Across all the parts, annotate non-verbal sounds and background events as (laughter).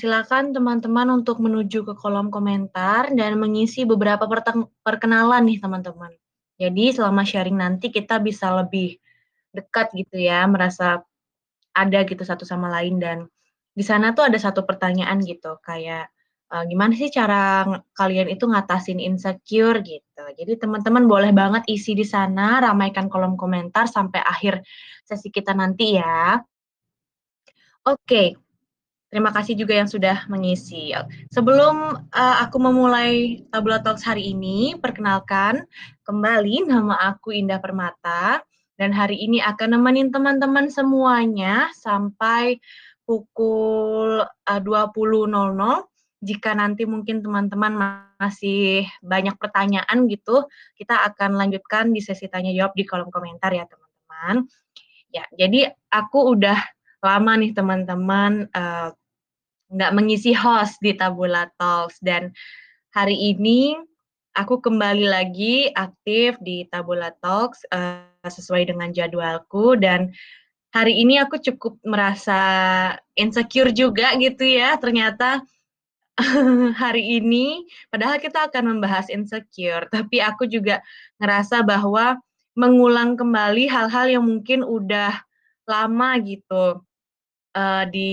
silakan teman-teman untuk menuju ke kolom komentar dan mengisi beberapa perkenalan nih teman-teman. Jadi selama sharing nanti kita bisa lebih dekat gitu ya, merasa ada gitu satu sama lain dan di sana tuh ada satu pertanyaan gitu kayak uh, gimana sih cara kalian itu ngatasin insecure gitu. Jadi teman-teman boleh banget isi di sana, ramaikan kolom komentar sampai akhir sesi kita nanti ya. Oke, Terima kasih juga yang sudah mengisi. Sebelum uh, aku memulai Tabula Talks hari ini, perkenalkan kembali nama aku Indah Permata dan hari ini akan nemenin teman-teman semuanya sampai pukul uh, 20.00. Jika nanti mungkin teman-teman masih banyak pertanyaan gitu, kita akan lanjutkan di sesi tanya jawab di kolom komentar ya teman-teman. Ya, jadi aku udah lama nih teman-teman uh, nggak mengisi host di Tabula Talks. Dan hari ini aku kembali lagi aktif di Tabula Talks uh, sesuai dengan jadwalku. Dan hari ini aku cukup merasa insecure juga gitu ya ternyata (laughs) hari ini padahal kita akan membahas insecure tapi aku juga ngerasa bahwa mengulang kembali hal-hal yang mungkin udah lama gitu uh, di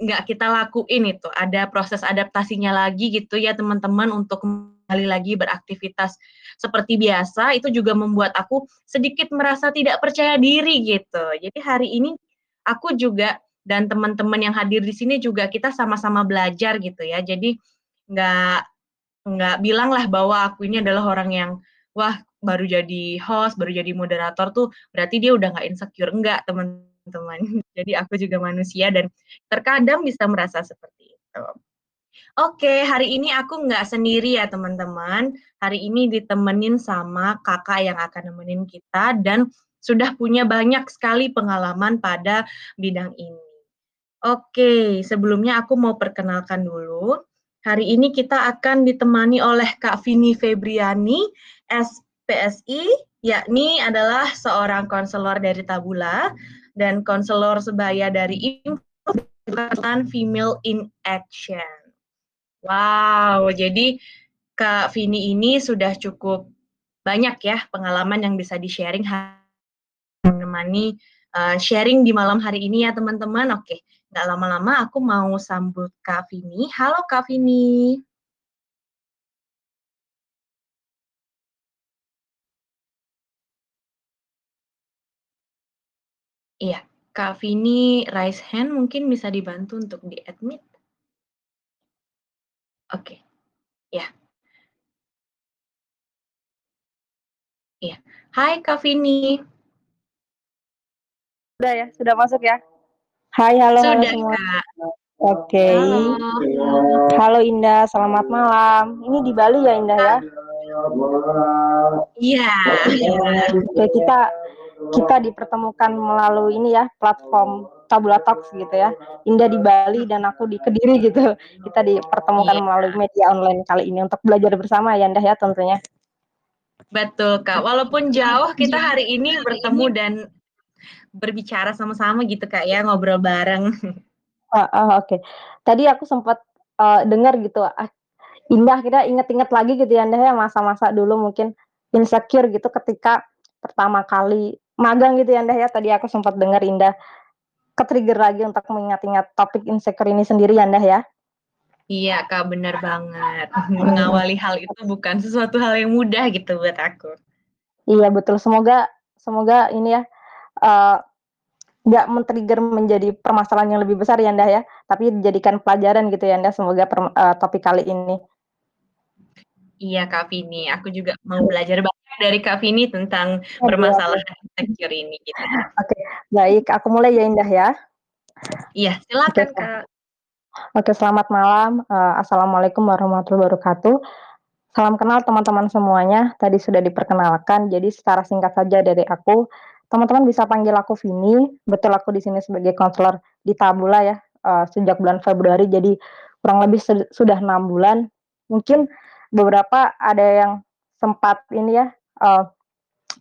nggak kita lakuin itu, ada proses adaptasinya lagi gitu ya teman-teman untuk kembali lagi beraktivitas seperti biasa, itu juga membuat aku sedikit merasa tidak percaya diri gitu. Jadi hari ini aku juga dan teman-teman yang hadir di sini juga kita sama-sama belajar gitu ya. Jadi nggak nggak bilang lah bahwa aku ini adalah orang yang wah baru jadi host, baru jadi moderator tuh berarti dia udah nggak insecure. Enggak, teman teman (laughs) Jadi aku juga manusia dan terkadang bisa merasa seperti itu. Oke, hari ini aku nggak sendiri ya teman-teman. Hari ini ditemenin sama kakak yang akan nemenin kita dan sudah punya banyak sekali pengalaman pada bidang ini. Oke, sebelumnya aku mau perkenalkan dulu. Hari ini kita akan ditemani oleh Kak Vini Febriani, SPSI, yakni adalah seorang konselor dari Tabula dan konselor sebaya dari Improvement Female in Action. Wow, jadi Kak Vini ini sudah cukup banyak ya pengalaman yang bisa di-sharing menemani uh, sharing di malam hari ini ya teman-teman. Oke, nggak lama-lama aku mau sambut Kak Vini. Halo Kak Vini. Iya, Kak Vini raise hand mungkin bisa dibantu untuk di-admit? Oke, ya. Iya. Hai Kak Vini. Sudah ya, sudah masuk ya? Hai, halo, halo Sudah, semua. Kak. Oke. Halo. Halo Indah, selamat malam. Ini di Bali ya Indah ya? Iya. Oke, kita kita dipertemukan melalui ini ya platform Tabula Talks gitu ya. Indah di Bali dan aku di Kediri gitu. Kita dipertemukan iya. melalui media online kali ini untuk belajar bersama ya Indah ya tentunya. Betul Kak. Walaupun jauh kita hari ini bertemu dan berbicara sama-sama gitu Kak ya, ngobrol bareng. Uh, uh, Oke. Okay. Tadi aku sempat uh, dengar gitu, uh, Indah kita inget-inget lagi gitu ya Indah ya masa-masa dulu mungkin insecure gitu ketika pertama kali magang gitu ya Indah ya. Tadi aku sempat dengar Indah ke-trigger lagi untuk mengingat-ingat topik insecure ini sendiri ya Indah ya. Iya Kak, benar banget. (laughs) Mengawali hal itu bukan sesuatu hal yang mudah gitu buat aku. Iya betul. Semoga semoga ini ya uh, nggak men-trigger menjadi permasalahan yang lebih besar ya Indah ya, tapi dijadikan pelajaran gitu ya Indah. Semoga per, uh, topik kali ini. Iya Kak Vini, aku juga mau belajar banyak dari Kak Vini tentang permasalahan insecure ini gitu. Oke, baik. Aku mulai ya Indah ya. Iya, silakan Oke, Kak. Oke, selamat malam. Uh, Assalamualaikum warahmatullahi wabarakatuh. Salam kenal teman-teman semuanya. Tadi sudah diperkenalkan, jadi secara singkat saja dari aku. Teman-teman bisa panggil aku Vini. Betul aku di sini sebagai konselor di Tabula ya, uh, sejak bulan Februari. Jadi kurang lebih sudah enam bulan. Mungkin beberapa ada yang sempat ini ya uh,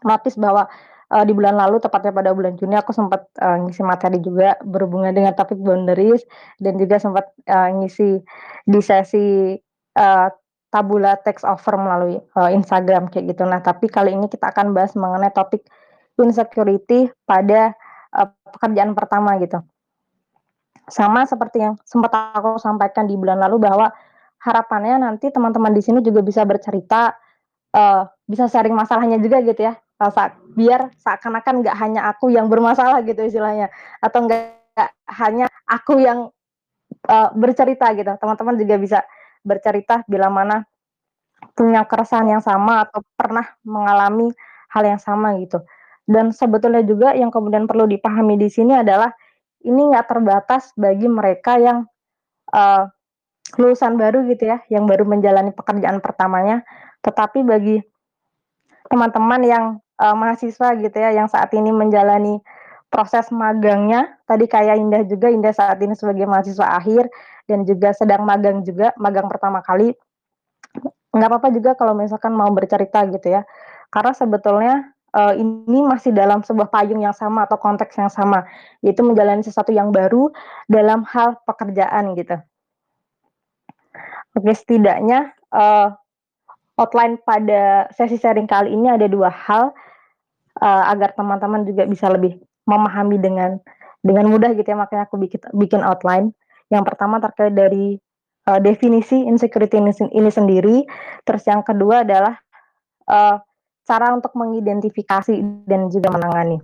notice bahwa eee, di bulan lalu tepatnya pada bulan Juni aku sempat, eee, ngisi materi juga berhubungan dengan topik boundaries dan juga sempat, eee, ngisi di sesi, eee, tabula text over melalui, eee, Instagram kayak gitu. Nah, tapi kali ini kita akan bahas mengenai topik insecurity pada, eee, pekerjaan pertama gitu. Sama seperti yang sempat aku sampaikan di bulan lalu bahwa harapannya nanti teman-teman di sini juga bisa bercerita, eee, bisa sharing masalahnya juga gitu ya, eee, sa biar seakan-akan nggak hanya aku yang bermasalah gitu istilahnya, atau nggak hanya aku yang, eee, bercerita gitu, teman-teman juga bisa bercerita bila mana punya keresahan yang sama atau pernah mengalami hal yang sama gitu. Dan sebetulnya juga yang kemudian perlu dipahami di sini adalah ini nggak terbatas bagi mereka yang, eee, lulusan baru gitu ya, yang baru menjalani pekerjaan pertamanya, tetapi bagi teman-teman yang, eee, mahasiswa gitu ya, yang saat ini menjalani proses magangnya, tadi kayak Indah juga, Indah saat ini sebagai mahasiswa akhir dan juga sedang magang juga, magang pertama kali. Nggak apa-apa juga kalau misalkan mau bercerita gitu ya, karena sebetulnya, eee, ini masih dalam sebuah payung yang sama atau konteks yang sama, yaitu menjalani sesuatu yang baru dalam hal pekerjaan gitu. Oke, setidaknya, eee, outline pada sesi sharing kali ini ada 2 hal, eee, agar teman-teman juga bisa lebih memahami dengan dengan mudah gitu ya, makanya aku bikit bikin outline. Yang pertama terkait dari, eee, definisi insecurity ini ini sendiri, terus yang kedua adalah, eee, cara untuk mengidentifikasi dan juga menangani.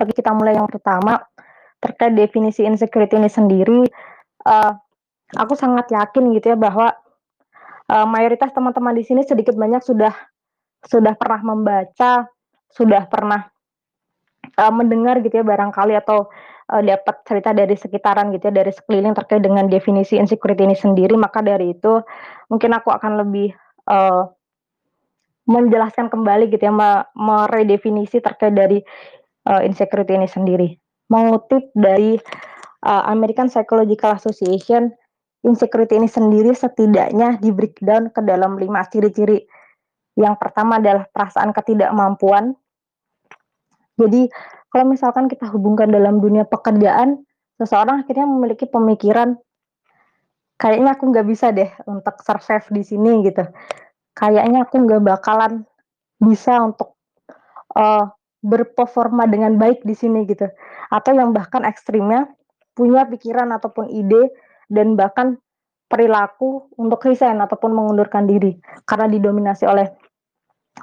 Oke, kita mulai yang pertama, terkait definisi insecurity ini sendiri, eee, aku sangat yakin gitu ya bahwa, eee, mayoritas teman-teman di sini sedikit banyak sudah sudah pernah membaca, sudah pernah, eee, mendengar gitu ya barangkali atau, eee, dapat cerita dari sekitaran gitu ya, dari sekeliling terkait dengan definisi insecurity ini sendiri. Maka dari itu mungkin aku akan lebih, eee, menjelaskan kembali gitu ya, me meredefinisi terkait dari, eee, insecurity ini sendiri. Mengutip dari, eee, American Psychological Association, insecurity ini sendiri setidaknya di-breakdown ke dalam 5 ciri-ciri. Yang pertama adalah perasaan ketidakmampuan. Jadi, kalau misalkan kita hubungkan dalam dunia pekerjaan, seseorang akhirnya memiliki pemikiran, "Kayaknya aku nggak bisa deh untuk survive di sini," gitu. "Kayaknya aku nggak bakalan bisa untuk, eee, berperforma dengan baik di sini," gitu. Atau yang bahkan ekstrimnya, punya pikiran ataupun ide dan bahkan perilaku untuk resign ataupun mengundurkan diri, karena didominasi oleh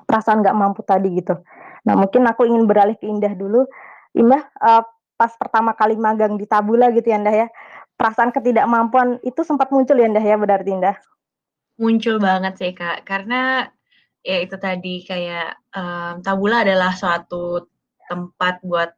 perasaan nggak mampu tadi gitu. Nah, mungkin aku ingin beralih ke Indah dulu. Indah, eee, pas pertama kali magang di Tabula gitu ya, Indah, ya, perasaan ketidakmampuan itu sempat muncul ya, Indah, ya, berarti Indah? Muncul banget sih, Kak, karena ya itu tadi kayak, mmm, Tabula adalah suatu tempat buat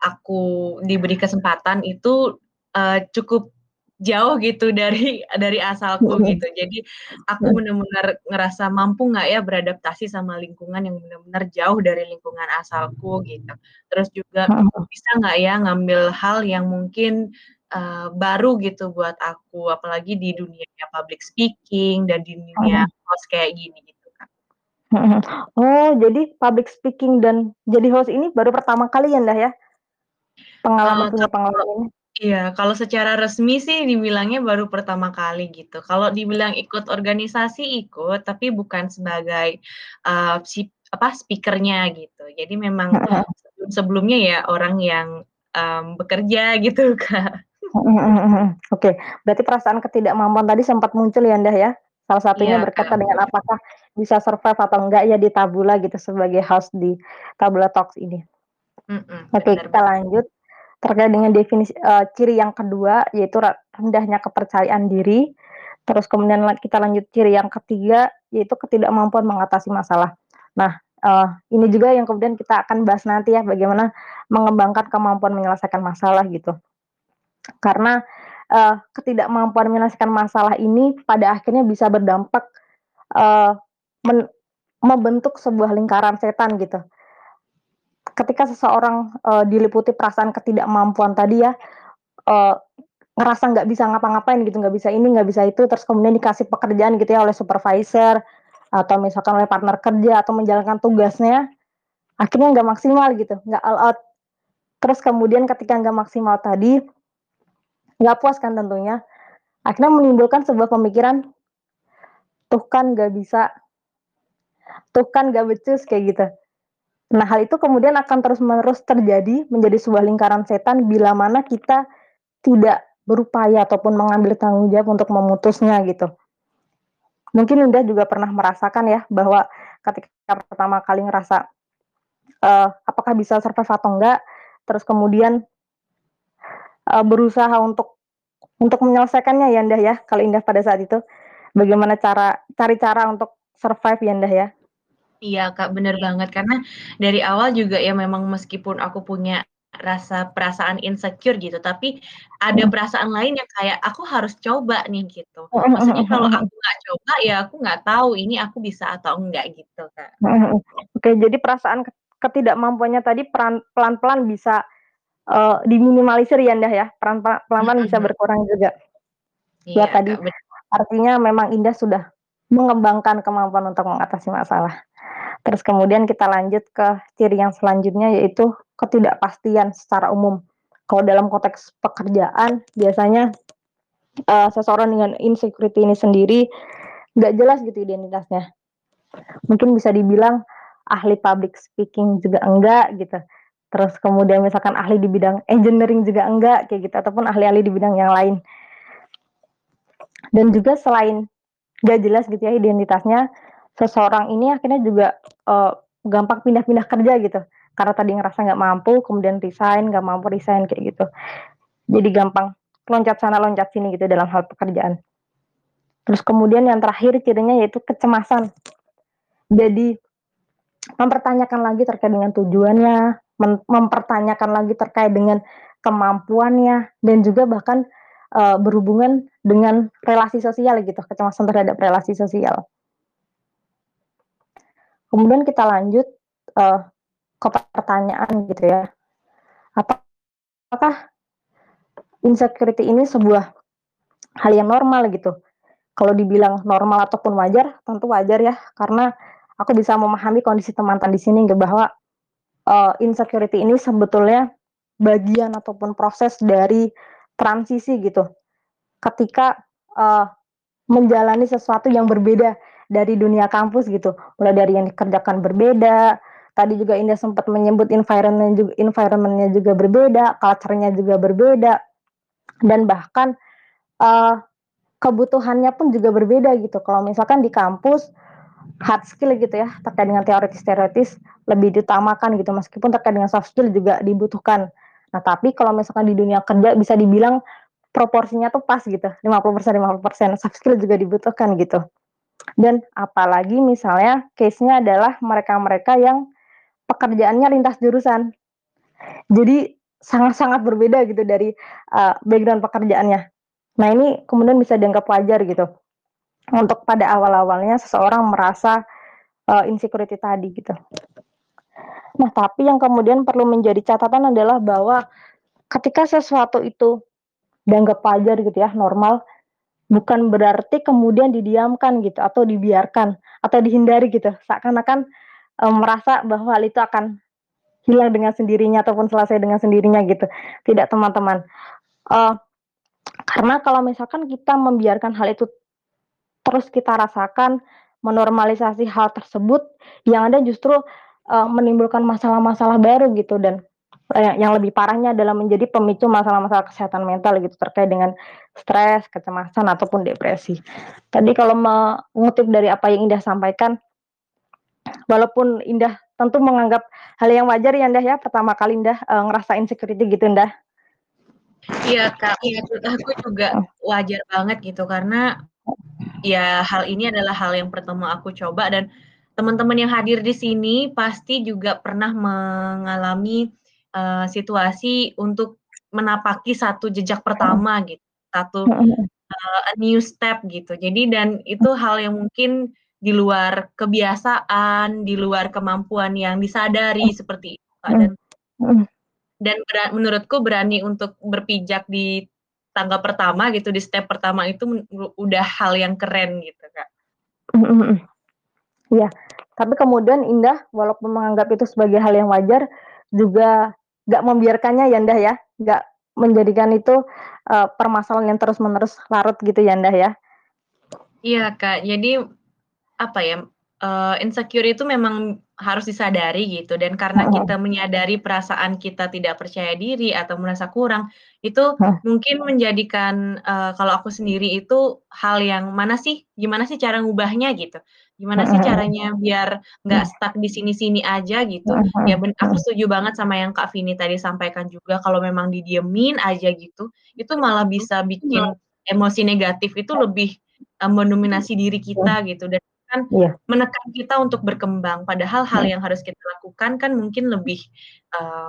aku diberi kesempatan itu, eee, cukup jauh gitu dari dari asalku gitu. Jadi aku Mhm. bener-bener ngerasa mampu nggak ya beradaptasi sama lingkungan yang bener-bener jauh dari lingkungan asalku gitu. Terus juga bisa nggak ya ngambil hal yang mungkin, eee, baru gitu buat aku, apalagi di dunia public speaking dan di dunia host kayak gini gitu, mhm. Oh, jadi public speaking dan jadi host ini baru pertama kali ya, Indah, ya? Pengalaman punya kalau pengalaman ini? Iya, kalau secara resmi sih dibilangnya baru pertama kali gitu. Kalau dibilang ikut organisasi, ikut, tapi bukan sebagai, eee, sip apa, speaker-nya gitu. Jadi memang sebelum-sebelumnya ya orang yang, mmm, bekerja (laughs) gitu, Kak. Mhm mhm mhm. Oke, berarti perasaan ketidakmampuan tadi sempat muncul ya, Indah, ya? Salah satunya Iya, Kak, berkaitan dengan apakah bisa survive atau enggak ya di Tabula gitu sebagai host di Tabula Talks ini. Mhm, Oke, bener kita banget. lanjut, terkait dengan definisi eee, ciri yang kedua yaitu re rendahnya kepercayaan diri, terus kemudian kita lanjut ciri yang ketiga, yaitu ketidakmampuan mengatasi masalah. Nah, eee, ini juga yang kemudian kita akan bahas nanti ya, bagaimana mengembangkan kemampuan menyelesaikan masalah gitu. Karena, eee, ketidakmampuan menyelesaikan masalah ini pada akhirnya bisa berdampak, men membentuk sebuah lingkaran setan gitu. Ketika seseorang, eee, diliputi perasaan ketidakmampuan tadi ya, eee, ngerasa nggak bisa ngapa-ngapain gitu, nggak bisa ini, nggak bisa itu, terus kemudian dikasih pekerjaan gitu ya oleh supervisor, atau misalkan oleh partner kerja atau menjalankan tugasnya, akhirnya nggak maksimal gitu, nggak all out. Terus kemudian ketika nggak maksimal tadi, nggak puas kan tentunya, akhirnya menimbulkan sebuah pemikiran, "Tuh kan nggak bisa, tuh kan nggak becus," kayak gitu. Nah, hal itu kemudian akan terus-menerus terjadi menjadi sebuah lingkaran setan bila mana kita tidak berupaya ataupun mengambil tanggung jawab untuk memutusnya gitu. Mungkin Indah juga pernah merasakan ya bahwa ketika pertama kali ngerasa, eee, apakah bisa survive atau enggak, terus kemudian eee, berusaha untuk untuk menyelesaikannya ya, Indah, ya, kalau Indah pada saat itu. Bagaimana cara cari cara untuk survive ya, Indah, ya? Iya, Kak, bener banget. Karena dari awal juga ya memang meskipun aku punya rasa perasaan insecure gitu, tapi ada Mhm. perasaan lain yang kayak, "Aku harus coba nih," gitu. Maksudnya kalau aku nggak coba, ya aku nggak tahu ini aku bisa atau enggak gitu, Kak. Oke, jadi perasaan ke ketidakmampuannya tadi peran pelan-pelan bisa, eee, diminimalisir ya, Indah, ya? Pelan-pelan bisa berkurang juga. Ya Iya, tadi, Kak, bener. artinya memang Indah sudah mengembangkan kemampuan untuk mengatasi masalah. Terus kemudian kita lanjut ke ciri yang selanjutnya, yaitu ketidakpastian secara umum. Kalau dalam konteks pekerjaan biasanya, eee, seseorang dengan insecurity ini sendiri nggak jelas gitu identitasnya. Mungkin bisa dibilang ahli public speaking juga enggak gitu, terus kemudian misalkan ahli di bidang engineering juga enggak, kayak gitu, ataupun ahli-ahli di bidang yang lain. Dan juga selain nggak jelas gitu ya identitasnya, seseorang ini akhirnya juga, eee, gampang pindah-pindah kerja gitu. Karena tadi ngerasa nggak mampu, kemudian resign, nggak mampu resign, kayak gitu. Jadi gampang loncat sana loncat sini gitu dalam hal pekerjaan. Terus kemudian yang terakhir cirinya yaitu kecemasan. Jadi mempertanyakan lagi terkait dengan tujuannya, mem mempertanyakan lagi terkait dengan kemampuannya, dan juga bahkan, eee, berhubungan dengan relasi sosial gitu, kecemasan terhadap relasi sosial. Kemudian kita lanjut, eee, ke pertanyaan gitu ya, apakah insecurity ini sebuah hal yang normal gitu? Kalau dibilang normal ataupun wajar, tentu wajar ya, karena aku bisa memahami kondisi teman-teman di sini gitu bahwa, eee, insecurity ini sebetulnya bagian ataupun proses dari transisi gitu. Ketika, eee, menjalani sesuatu yang berbeda dari dunia kampus gitu, mulai dari yang dikerjakan berbeda, tadi juga Indah sempat menyebut environment ju environment-nya juga berbeda, culture-nya juga berbeda, dan bahkan, eee, kebutuhannya pun juga berbeda gitu. Kalau misalkan di kampus, hard skill gitu ya, terkait dengan teoritis-teoritis lebih diutamakan gitu, meskipun terkait dengan soft skill juga dibutuhkan. Nah, tapi kalau misalkan di dunia kerja bisa dibilang proporsinya tuh pas gitu, 50% 50%, soft skill juga dibutuhkan gitu. Dan apalagi misalnya case-nya adalah mereka-mereka yang pekerjaannya lintas jurusan. Jadi sangat-sangat berbeda gitu dari, eee, background pekerjaannya. Nah, ini kemudian bisa dianggap wajar gitu, untuk pada awal-awalnya seseorang merasa, eee, insecurity tadi gitu. Nah, tapi yang kemudian perlu menjadi catatan adalah bahwa ketika sesuatu itu dianggap wajar gitu ya, normal, bukan berarti kemudian didiamkan gitu atau dibiarkan atau dihindari gitu, seakan-akan, eee, merasa bahwa hal itu akan hilang dengan sendirinya ataupun selesai dengan sendirinya gitu. Tidak, teman-teman. Eee, karena kalau misalkan kita membiarkan hal itu terus kita rasakan, menormalisasi hal tersebut, yang ada justru, eee, menimbulkan masalah-masalah baru gitu dan, yang lebih parahnya adalah menjadi pemicu masalah-masalah kesehatan mental gitu, terkait dengan stres, kecemasan, ataupun depresi. Tadi kalau mengutip dari apa yang Indah sampaikan, walaupun Indah tentu menganggap hal yang wajar ya, Indah, ya, pertama kali Indah, eee, ngerasa insecurity gitu, Indah. Iya, Kak, menurut aku juga wajar banget gitu, karena ya hal ini adalah hal yang pertama aku coba dan teman-teman yang hadir di sini pasti juga pernah mengalami, eee, situasi untuk menapaki satu jejak pertama gitu, satu, eee, a new step gitu. Jadi dan itu Mmm. hal yang mungkin di luar kebiasaan, di luar kemampuan yang disadari seperti itu, Kak, dan dan bera menurutku berani untuk berpijak di tangga pertama gitu, di step pertama itu udah hal yang keren gitu, Kak. Iya, Tapi kemudian Indah walaupun menganggap itu sebagai hal yang wajar, juga nggak membiarkannya ya, Indah, ya, nggak menjadikan itu, eee, permasalahan yang terus-menerus larut gitu ya, Indah, ya? Iya, Kak. Jadi, apa ya, eee, insecure itu memang harus disadari gitu. Dan karena kita menyadari perasaan kita tidak percaya diri atau merasa kurang, itu mungkin menjadikan, eee, kalau aku sendiri itu hal yang mana sih gimana sih cara ngubahnya gitu, gimana sih caranya biar nggak Mmm. stuck di sini-sini aja gitu. Ya ben aku setuju banget sama yang Kak Vini tadi sampaikan juga kalau memang didiemin aja gitu, itu malah bisa bikin emosi negatif itu lebih, eee, mendominasi diri kita gitu. Dan kan Iya. menekan kita untuk berkembang. Padahal hal Mhm. yang harus kita lakukan kan mungkin lebih,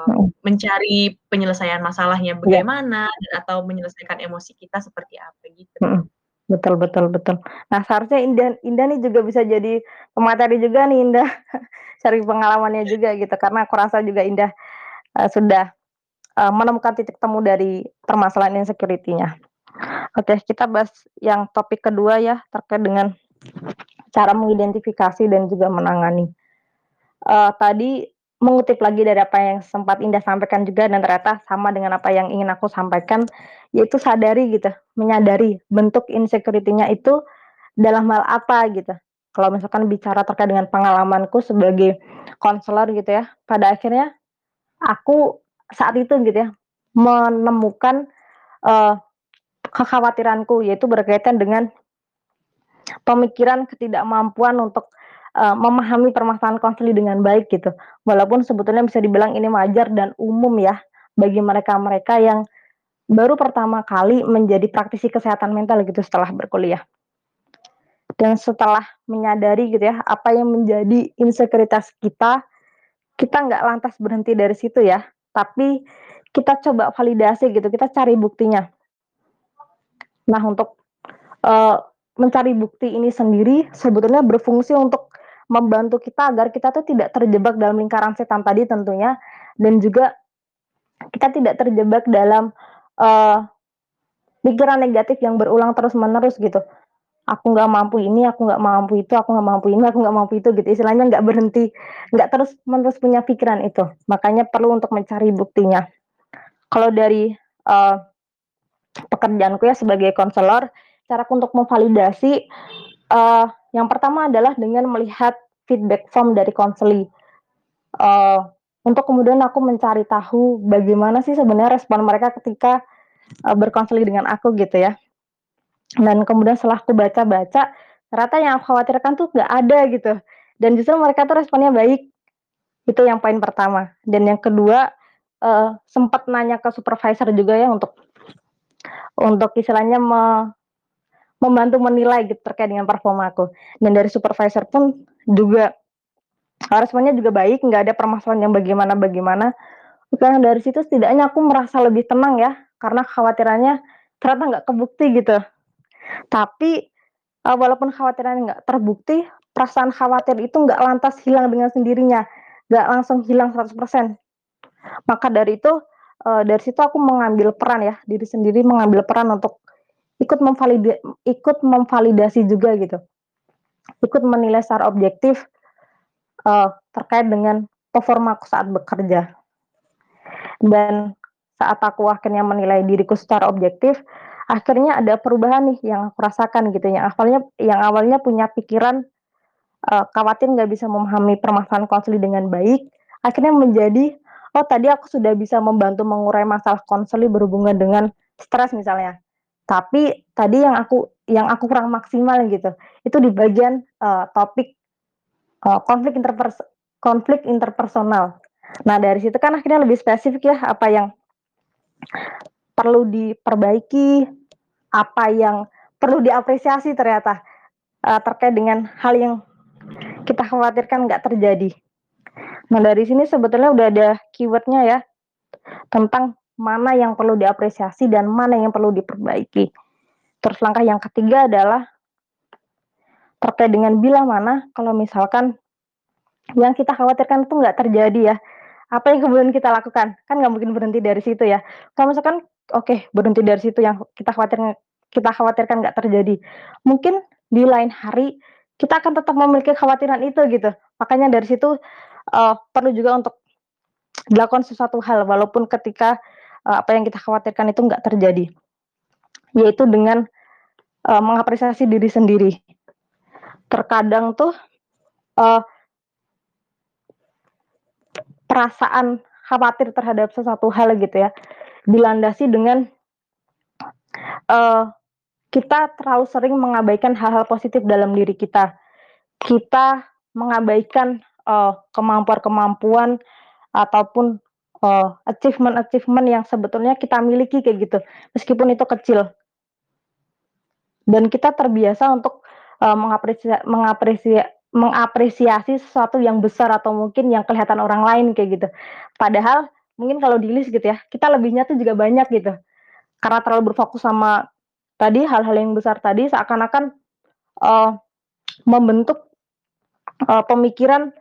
Mhm. mencari penyelesaian masalahnya Iya. bagaimana dan atau menyelesaikan emosi kita seperti apa gitu. Mhm. Betul betul betul. Nah, seharusnya Indah Indah nih juga bisa jadi pemateri juga nih, Indah, (laughs) sharing pengalamannya juga gitu, karena aku rasa juga Indah, eee, sudah, eee, menemukan titik temu dari permasalahan insecurity-nya. Oke, kita bahas yang topik kedua ya, terkait dengan cara mengidentifikasi dan juga menangani. Eee, tadi mengutip lagi dari apa yang sempat Indah sampaikan juga dan ternyata sama dengan apa yang ingin aku sampaikan, yaitu sadari gitu, menyadari bentuk insecurity-nya itu dalam hal apa gitu. Kalau misalkan bicara terkait dengan pengalamanku sebagai konselor gitu ya, pada akhirnya aku saat itu gitu ya, menemukan, eee, kekhawatiranku, yaitu berkaitan dengan pemikiran ketidakmampuan untuk, eee, memahami permasalahan konseling dengan baik gitu. Walaupun sebetulnya bisa dibilang ini wajar dan umum ya, bagi mereka-mereka yang baru pertama kali menjadi praktisi kesehatan mental gitu setelah berkuliah. Dan setelah menyadari gitu ya, apa yang menjadi insekuritas kita, kita nggak lantas berhenti dari situ ya, tapi kita coba validasi gitu, kita cari buktinya. Nah, untuk, eee, mencari bukti ini sendiri sebetulnya berfungsi untuk membantu kita agar kita tuh tidak terjebak dalam lingkaran setan tadi tentunya, dan juga kita tidak terjebak dalam, eee, pikiran negatif yang berulang terus-menerus gitu. Aku nggak mampu ini, aku nggak mampu itu, aku nggak mampu ini, aku nggak mampu itu gitu, istilahnya nggak berhenti, nggak terus-menerus punya pikiran itu. Makanya perlu untuk mencari buktinya. Kalau dari, eee, pekerjaanku ya sebagai konselor, caraku untuk memvalidasi, eee, yang pertama adalah dengan melihat feedback form dari konseli. Eee, untuk kemudian aku mencari tahu bagaimana sih sebenarnya respon mereka ketika, eee, berkonseling dengan aku gitu ya. Dan kemudian setelah aku baca-baca, ternyata yang aku khawatirkan tuh nggak ada gitu, dan justru mereka tuh responnya baik. Itu yang poin pertama. Dan yang kedua, eee, sempet nanya ke supervisor juga ya untuk untuk istilahnya membantu menilai gitu terkait dengan performaku. Dan dari supervisor pun juga, eee, responnya juga baik, nggak ada permasalahan yang bagaimana-bagaimana. Dan dari situ setidaknya aku merasa lebih tenang ya, karena kekhawatirannya ternyata nggak kebukti gitu. Tapi, eee, walaupun kekhawatirannya nggak terbukti, perasaan khawatir itu nggak lantas hilang dengan sendirinya, nggak langsung hilang 100%. Maka dari itu, eee, dari situ aku mengambil peran ya, diri sendiri mengambil peran untuk ikut ikut memvalidasi juga gitu. Ikut menilai secara objektif, eee, terkait dengan performaku saat bekerja. Dan saat aku akhirnya menilai diriku secara objektif, akhirnya ada perubahan nih yang aku rasakan gitu, yang awalnya yang awalnya punya pikiran, eee, khawatir nggak bisa memahami permasalahan konseling dengan baik, akhirnya menjadi, "Oh, tadi aku sudah bisa membantu mengurai masalah konseling berhubungan dengan stres," misalnya. Tapi tadi yang aku yang aku kurang maksimal gitu, itu di bagian, eee, topik, eee, konflik interpers konflik interpersonal. Nah, dari situ kan akhirnya lebih spesifik ya, apa yang perlu diperbaiki, apa yang perlu diapresiasi ternyata, eee, terkait dengan hal yang kita khawatirkan nggak terjadi. Nah, dari sini sebetulnya udah ada keyword-nya ya, tentang mana yang perlu diapresiasi dan mana yang perlu diperbaiki. Terus langkah yang ketiga adalah terkait dengan bila mana kalau misalkan yang kita khawatirkan itu nggak terjadi ya, apa yang kemudian kita lakukan? Kan nggak mungkin berhenti dari situ ya. Kalau misalkan oke, berhenti dari situ yang kita khawatirnya kita khawatirkan nggak terjadi. Mungkin di lain hari kita akan tetap memiliki kekhawatiran itu gitu. Makanya dari situ, uh, perlu juga untuk dilakukan sesuatu hal walaupun ketika, uh, apa yang kita khawatirkan itu nggak terjadi. Yaitu dengan, uh, mengapresiasi diri sendiri. Terkadang tuh, uh perasaan khawatir terhadap sesuatu hal gitu ya, dilandasi dengan, uh, kita terlalu sering mengabaikan hal-hal positif dalam diri kita. Kita mengabaikan, uh, kemampuan-kemampuan ataupun, uh, achievement-achievement yang sebetulnya kita miliki kayak gitu, meskipun itu kecil. Dan kita terbiasa untuk, uh, mengapresia mengapresia mengapresiasi sesuatu yang besar atau mungkin yang kelihatan orang lain kayak gitu. Padahal mungkin kalau di-list gitu ya, kita lebihnya tuh juga banyak gitu. Karena terlalu berfokus sama tadi hal-hal yang besar tadi seakan-akan, uh, membentuk, uh, pemikiran,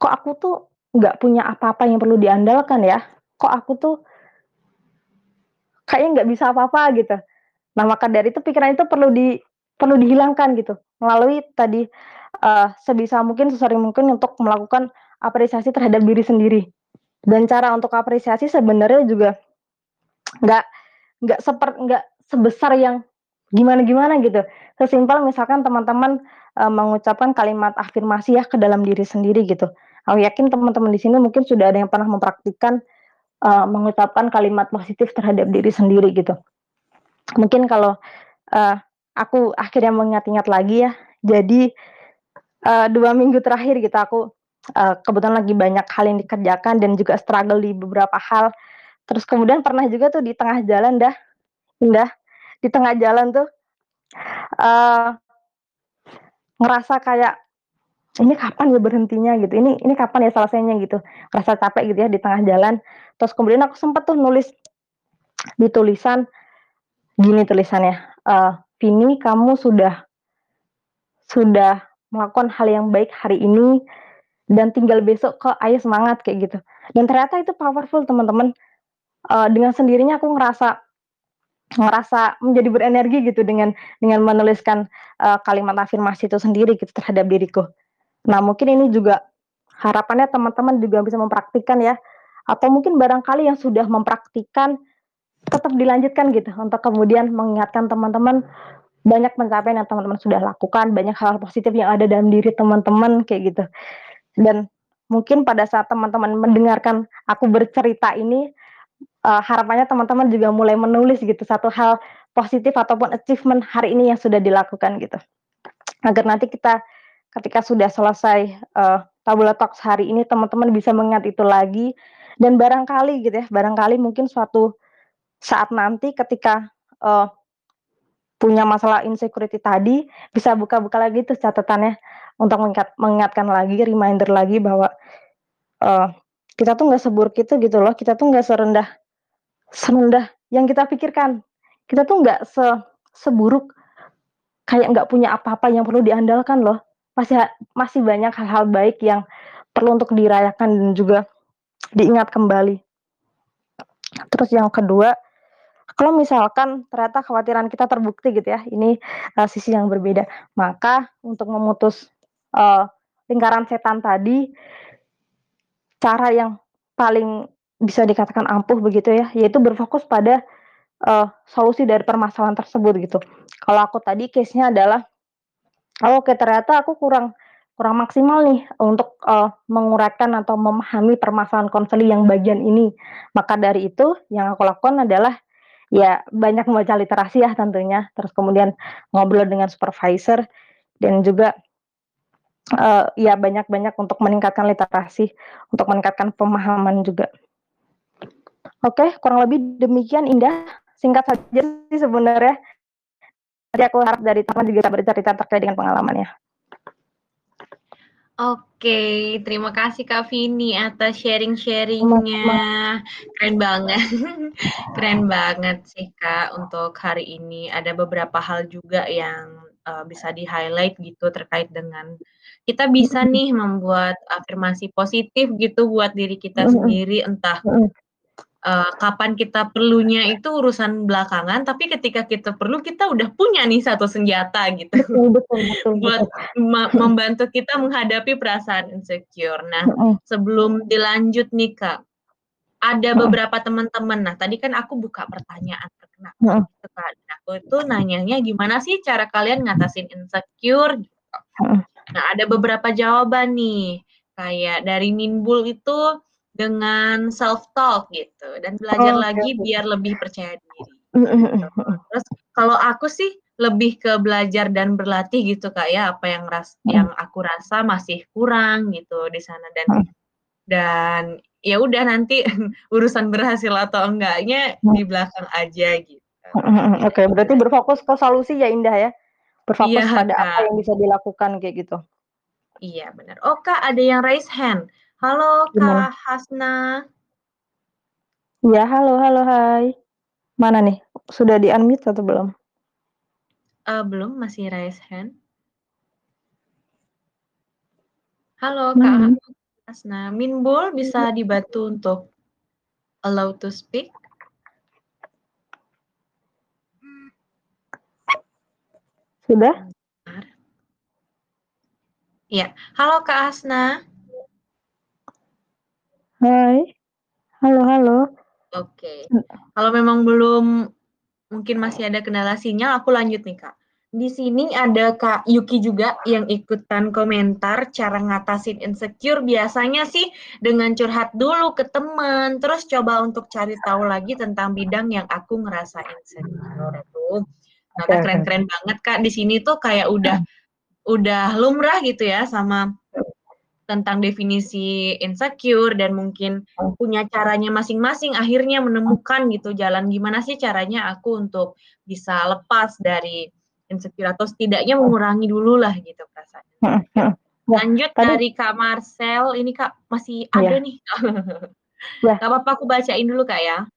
"Kok aku tuh nggak punya apa-apa yang perlu diandalkan ya? Kok aku tuh" "kayaknya nggak bisa apa-apa," gitu. Nah, maka dari itu pikiran itu perlu di perlu dihilangkan gitu, melalui tadi uh, sebisa mungkin, sesering mungkin untuk melakukan apresiasi terhadap diri sendiri. Dan cara untuk apresiasi sebenarnya juga nggak nggak seper nggak sebesar yang gimana-gimana gitu. Sesimpel misalkan teman-teman, uh, mengucapkan kalimat afirmasi ya ke dalam diri sendiri gitu. Aku yakin teman-teman di sini mungkin sudah ada yang pernah mempraktikkan, uh, mengucapkan kalimat positif terhadap diri sendiri gitu. Mungkin kalau, uh, aku akhirnya mengingat-ingat lagi ya, jadi uh, 2 minggu terakhir gitu aku, uh, kebetulan lagi banyak hal yang dikerjakan dan juga struggle di beberapa hal. Terus kemudian pernah juga tuh di tengah jalan dah, Indah, di tengah jalan tuh, uh, ngerasa kayak, "Ini kapan ya berhentinya?" Gitu, "Ini ini kapan ya selesainya?" Gitu. Ngerasa capek gitu ya di tengah jalan. Terus kemudian aku sempet tuh nulis di tulisan, gini tulisannya, uh, "Vini kamu sudah sudah melakukan hal yang baik hari ini, dan tinggal besok kok, ayo semangat, kayak gitu. Dan ternyata itu powerful teman-teman, uh, dengan sendirinya aku ngerasa ngerasa menjadi berenergi gitu dengan dengan menuliskan, uh, kalimat afirmasi itu sendiri gitu terhadap diriku. Nah mungkin ini juga harapannya teman-teman juga bisa mempraktikkan ya, atau mungkin barangkali yang sudah mempraktikkan, tetap dilanjutkan gitu untuk kemudian mengingatkan teman-teman banyak pencapaian yang teman-teman sudah lakukan, banyak hal positif yang ada dalam diri teman-teman kayak gitu. Dan mungkin pada saat teman-teman mendengarkan aku bercerita ini, uh, harapannya teman-teman juga mulai menulis gitu satu hal positif ataupun achievement hari ini yang sudah dilakukan gitu. Agar nanti kita ketika sudah selesai, uh, Tabula Talks hari ini teman-teman bisa mengingat itu lagi dan barangkali gitu ya, barangkali mungkin suatu saat nanti ketika, uh, punya masalah insecurity tadi, bisa buka-buka lagi tuh catatannya untuk mengingat mengingatkan lagi, reminder lagi bahwa, uh, kita tuh nggak seburuk itu gitu loh, kita tuh nggak serendah serendah yang kita pikirkan. Kita tuh nggak se seburuk kayak nggak punya apa-apa yang perlu diandalkan loh. Masih masih banyak hal-hal baik yang perlu untuk dirayakan dan juga diingat kembali. Terus yang kedua kalau misalkan ternyata kekhawatiran kita terbukti gitu ya, ini, uh, sisi yang berbeda, maka untuk memutus, uh, lingkaran setan tadi, cara yang paling bisa dikatakan ampuh begitu ya, yaitu berfokus pada, uh, solusi dari permasalahan tersebut gitu. Kalau aku tadi case-nya adalah, oke ternyata aku kurang kurang maksimal nih untuk, uh, menguraikan atau memahami permasalahan konseling yang bagian ini. Maka dari itu yang aku lakukan adalah Ya, banyak membaca literasi ya tentunya, terus kemudian ngobrol dengan supervisor dan juga, uh, ya banyak-banyak untuk meningkatkan literasi, untuk meningkatkan pemahaman juga. Oke, kurang lebih demikian Indah, singkat saja sih sebenarnya. Jadi aku harap dari teman juga bisa bercerita terkait dengan pengalamannya. Oke, terima kasih Kak Vini atas sharing-sharing-nya. Keren banget. (laughs) Keren banget sih Kak untuk hari ini. Ada beberapa hal juga yang, uh, bisa di-highlight gitu terkait dengan kita bisa nih membuat afirmasi positif gitu buat diri kita sendiri, entah, eee, kapan kita perlunya itu urusan belakangan, tapi ketika kita perlu, kita udah punya nih satu senjata gitu, Betul betul betul (laughs) buat betul. membantu kita menghadapi perasaan insecure. Nah, sebelum dilanjut nih, Kak, ada beberapa teman-teman nah, tadi kan aku buka pertanyaan Mhm. gitu kan, nah aku itu nanyanya, "Gimana sih cara kalian ngatasin insecure?" Gitu. Nah, ada beberapa jawaban nih, kayak dari Minbul itu dengan self talk gitu, dan belajar Oke lagi oke. biar lebih percaya diri, gitu. Terus kalau aku sih lebih ke belajar dan berlatih gitu, Kak, ya, apa yang ras yang aku rasa masih kurang gitu di sana dan dan ya udah nanti (laughs) urusan berhasil atau enggaknya Mhm. di belakang aja gitu. Mhm. Oke, Gitu, berarti berfokus ke solusi ya, Indah, ya? Iya, Berfokus pada apa Kak. yang bisa dilakukan kayak gitu. Iya, bener. Oh, Kak, ada yang raise hand. Halo, Gimana? Kak Hasna. Iya, halo halo, hai. Mana nih? Sudah di-unmute atau belum? Eee, belum, masih raise hand. Halo, Kak Mhm. Hasna. Minbul bisa dibantu untuk allow to speak? Sudah? Iya. Halo, Kak Hasna. Hai. Halo halo. Oke. Kalau memang belum mungkin masih ada kendala sinyal, aku lanjut nih, Kak. Di sini ada Kak Yuki juga yang ikutan komentar cara ngatasin insecure biasanya sih dengan curhat dulu ke temen, terus coba untuk cari tahu lagi tentang bidang yang aku ngerasa insecure tuh. Nah, oke. keren-keren banget, Kak, di sini tuh kayak udah udah lumrah gitu ya sama. Tentang definisi insecure dan mungkin punya caranya masing-masing akhirnya menemukan gitu jalan gimana sih caranya aku untuk bisa lepas dari insecure atau setidaknya mengurangi dululah gitu perasaan insecure. mhm. Nah, Lanjut tadi dari Kak Marcel, ini, Kak, masih ada Iya. nih. Iya. Nggak papa aku bacain dulu, Kak, ya.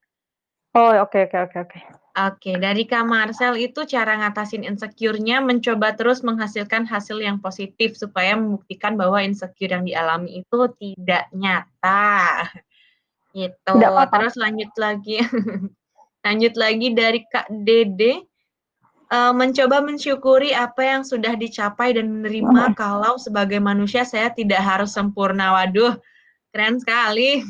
Oh, oke oke oke oke. Oke, dari Kak Marcel itu cara ngatasin insecure-nya mencoba terus menghasilkan hasil yang positif supaya membuktikan bahwa insecure yang dialami itu tidak nyata, gitu. Tidak papa. Terus lanjut lagi (laughs) lanjut lagi dari Kak Dede, eee, mencoba mensyukuri apa yang sudah dicapai dan menerima kalau sebagai manusia saya tidak harus sempurna. Waduh, keren sekali.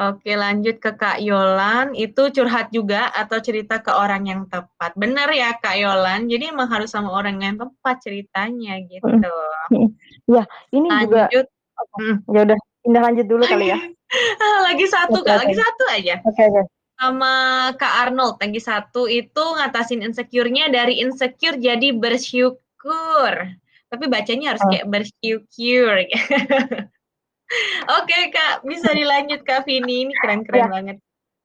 Oke, lanjut ke Kak Yolan, itu curhat juga atau cerita ke orang yang tepat. Bener ya, Kak Yolan, jadi emang harus sama orang yang tepat ceritanya, gitu. Iya, (laughs) ini juga Lanjut oke, mhm. ya udah, Indah lanjut dulu kali ya. (laughs) Lagi satu, Kak, lagi satu aja. Oke oke. Sama Kak Arnold, lagi satu itu ngatasin insecure-nya dari insecure jadi bersyukur, tapi bacanya harus Oh. kayak bersyukur. (laughs) Oke, Kak, bisa dilanjut Kak Vini, ini keren-keren banget.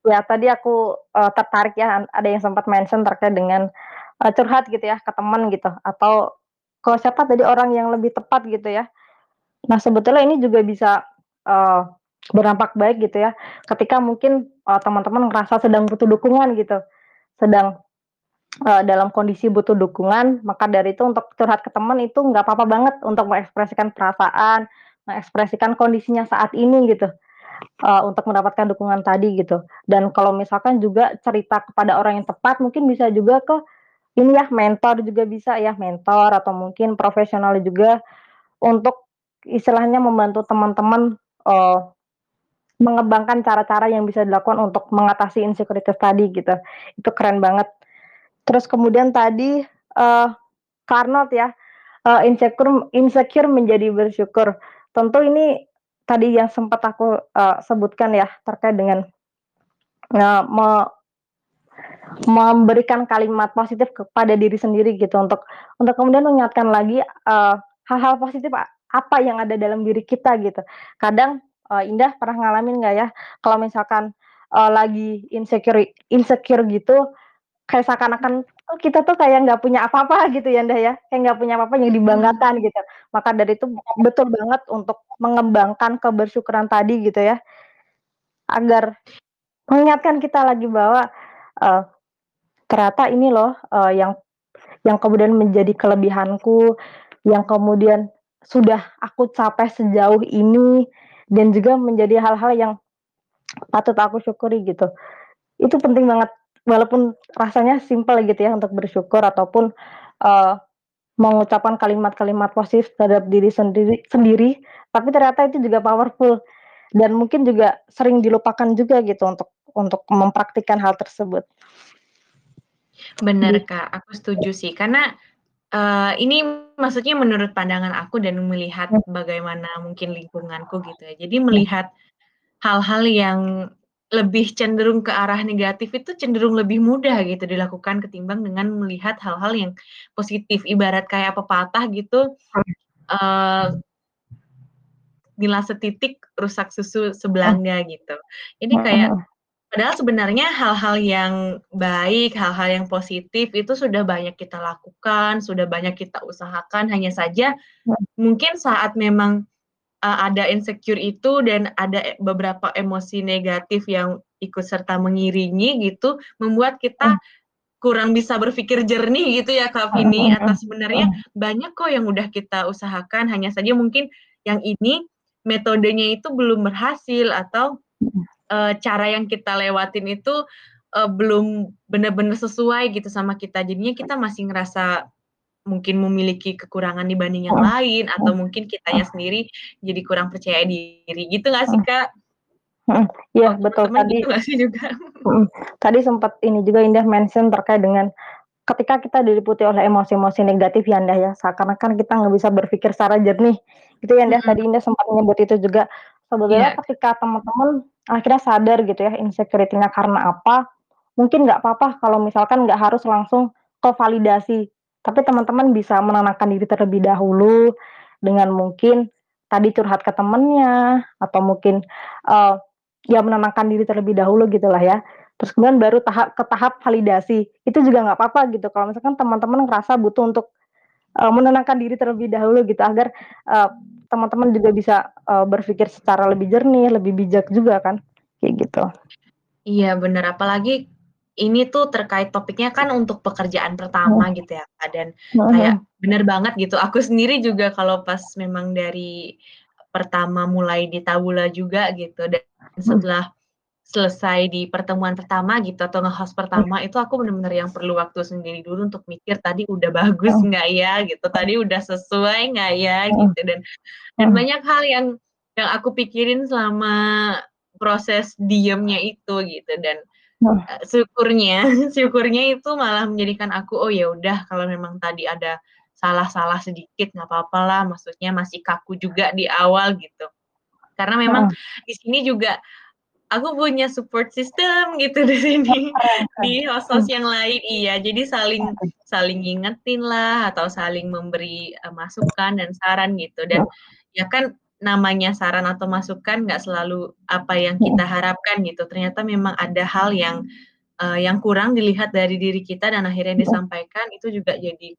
Ya, tadi aku, eee, tertarik ya, ada yang sempat mention terkait dengan, eee, curhat gitu ya ke temen gitu, atau ke siapa tadi, orang yang lebih tepat gitu ya. Nah, sebetulnya ini juga bisa, eee, berdampak baik gitu ya, ketika mungkin, eee, teman-teman ngerasa sedang butuh dukungan gitu, sedang, eee, dalam kondisi butuh dukungan, maka dari itu untuk curhat ke temen itu nggak papa banget untuk mengekspresikan perasaan, mengekspresikan kondisinya saat ini gitu, eee, untuk mendapatkan dukungan tadi gitu. Dan kalau misalkan juga cerita kepada orang yang tepat, mungkin bisa juga ke ini ya, mentor juga bisa ya, mentor atau mungkin profesional juga untuk istilahnya membantu teman-teman, eee, mengembangkan cara-cara yang bisa dilakukan untuk mengatasi insecurities tadi gitu. Itu keren banget. Terus kemudian tadi, Kak Arnold ya, eee, insecure insecure menjadi bersyukur. Tentu ini tadi yang sempat aku, eee, sebutkan ya, terkait dengan, eee, me memberikan kalimat positif kepada diri sendiri gitu, untuk untuk kemudian mengingatkan lagi, eee, hal-hal positif a apa yang ada dalam diri kita gitu. Kadang, eee, Indah pernah ngalamin nggak ya, kalau misalkan, eee, lagi insecure insecure gitu, kayak seakan-akan, oh kita tuh kayak nggak punya apa-apa gitu ya, Indah ya, kayak nggak punya apa-apa yang dibanggakan gitu. Maka dari itu betul banget untuk mengembangkan kebersyukuran tadi gitu ya. Agar mengingatkan kita lagi bahwa, eee, ternyata ini loh, eee, yang yang kemudian menjadi kelebihanku, yang kemudian sudah aku capai sejauh ini, dan juga menjadi hal-hal yang patut aku syukuri gitu. Itu penting banget, walaupun rasanya simpel gitu ya untuk bersyukur ataupun, eee, mengucapkan kalimat-kalimat positif terhadap diri sendiri sendiri, tapi ternyata itu juga powerful dan mungkin juga sering dilupakan juga gitu untuk untuk mempraktikkan hal tersebut. Bener, Kak, aku setuju sih karena, eee, ini maksudnya menurut pandangan aku dan melihat Hmm. bagaimana mungkin lingkunganku gitu ya. Jadi melihat hal-hal yang lebih cenderung ke arah negatif itu cenderung lebih mudah gitu dilakukan ketimbang dengan melihat hal-hal yang positif. Ibarat kayak pepatah gitu, eee "Gelas setitik rusak susu sebelanga," gitu. Jadi Mhm kayak mhm. padahal sebenarnya hal-hal yang baik, hal-hal yang positif itu sudah banyak kita lakukan, sudah banyak kita usahakan, hanya saja Hmm. mungkin saat memang, eee, ada insecure itu dan ada e beberapa emosi negatif yang ikut serta mengiringi gitu, membuat Hmm. kita kurang bisa berpikir jernih gitu ya, Kak Mhm Vini, mhm atas sebenarnya banyak kok yang udah kita usahakan, hanya saja mungkin yang ini metodenya itu belum berhasil atau, eee, cara yang kita lewatin itu, eee, belum bener-bener sesuai gitu sama kita. Jadinya kita masih ngerasa mungkin memiliki kekurangan dibanding yang lain atau mungkin kitanya sendiri jadi kurang percaya diri, gitu nggak sih. Kak? Iya betul tadi gitu sih juga? (laughs) tadi sempet ini juga Indah mention terkait dengan ketika kita diliputi oleh emosi-emosi negatif ya, Indah, ya, seakan-akan kita nggak bisa berpikir secara jernih, gitu ya, Indah, Mhm. tadi Indah sempat menyebut itu juga. Sebetulnya Kak. ketika teman-teman akhirnya sadar gitu ya insecurity-nya karena apa, mungkin nggak papa kalau misalkan nggak harus langsung ke validasi, tapi teman-teman bisa menenangkan diri terlebih dahulu dengan mungkin tadi curhat ke temennya atau mungkin, eee, ya menenangkan diri terlebih dahulu gitulah ya. Terus kemudian baru tahap ke tahap validasi, itu juga nggak papa gitu kalau misalkan teman-teman ngerasa butuh untuk, eee, menenangkan diri terlebih dahulu gitu agar, eee, teman-teman juga bisa, eee, berpikir secara lebih jernih, lebih bijak juga kan, kayak gitu. Iya bener, apalagi ini tuh terkait topiknya kan untuk pekerjaan pertama Mhm. gitu ya, Kak, dan Mhm kayak bener banget gitu, aku sendiri juga kalau pas memang dari pertama mulai di Tawula juga gitu dan Mhm. setelah selesai di pertemuan pertama gitu atau nge-host pertama itu aku bener-bener yang perlu waktu sendiri dulu untuk mikir tadi udah bagus Mhm. nggak ya? gitu, tadi udah sesuai nggak ya? Gitu dan dan banyak hal yang yang aku pikirin selama proses diemnya itu gitu dan, Mhm. eee, syukurnya (laughs) syukurnya itu malah menjadikan aku, "Oh ya udah kalau memang tadi ada salah-salah sedikit nggak papalah, maksudnya masih kaku juga di awal," gitu. Karena memang Heeh. di sini juga aku punya support system gitu di sini, Oh, di host-host mmm. yang lain iya, jadi saling Oke. saling ngingetin lah atau saling memberi, eee, masukan dan saran gitu dan Mhm. ya kan namanya saran atau masukan nggak selalu apa yang kita Mhm. harapkan gitu, ternyata memang ada hal yang, eee, yang kurang dilihat dari diri kita dan akhirnya Mhm. disampaikan, itu juga jadi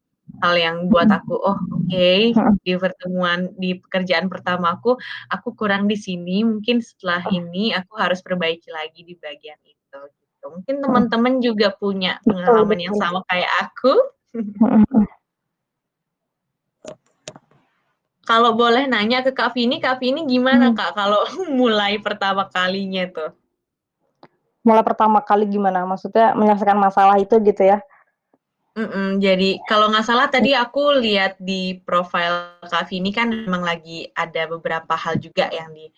hal yang buat Mhm. aku, "Oh oke, Mhm. di pertemuan di pekerjaan pertamaku, aku kurang di sini, mungkin setelah ini aku harus perbaiki lagi di bagian itu," gitu. Mungkin teman-teman juga punya pengalaman yang sama kayak aku? Mhm mhm. Kalau boleh nanya ke Kak Vini, Kak Vini gimana, Mhm. Kak, kalau (laughs) mulai pertama kalinya tuh? Mulai pertama kali gimana? Maksudnya menyelesaikan masalah itu gitu ya? Mhm, jadi kalau nggak salah tadi aku lihat di profile Kak Vini kan memang lagi ada beberapa hal juga yang di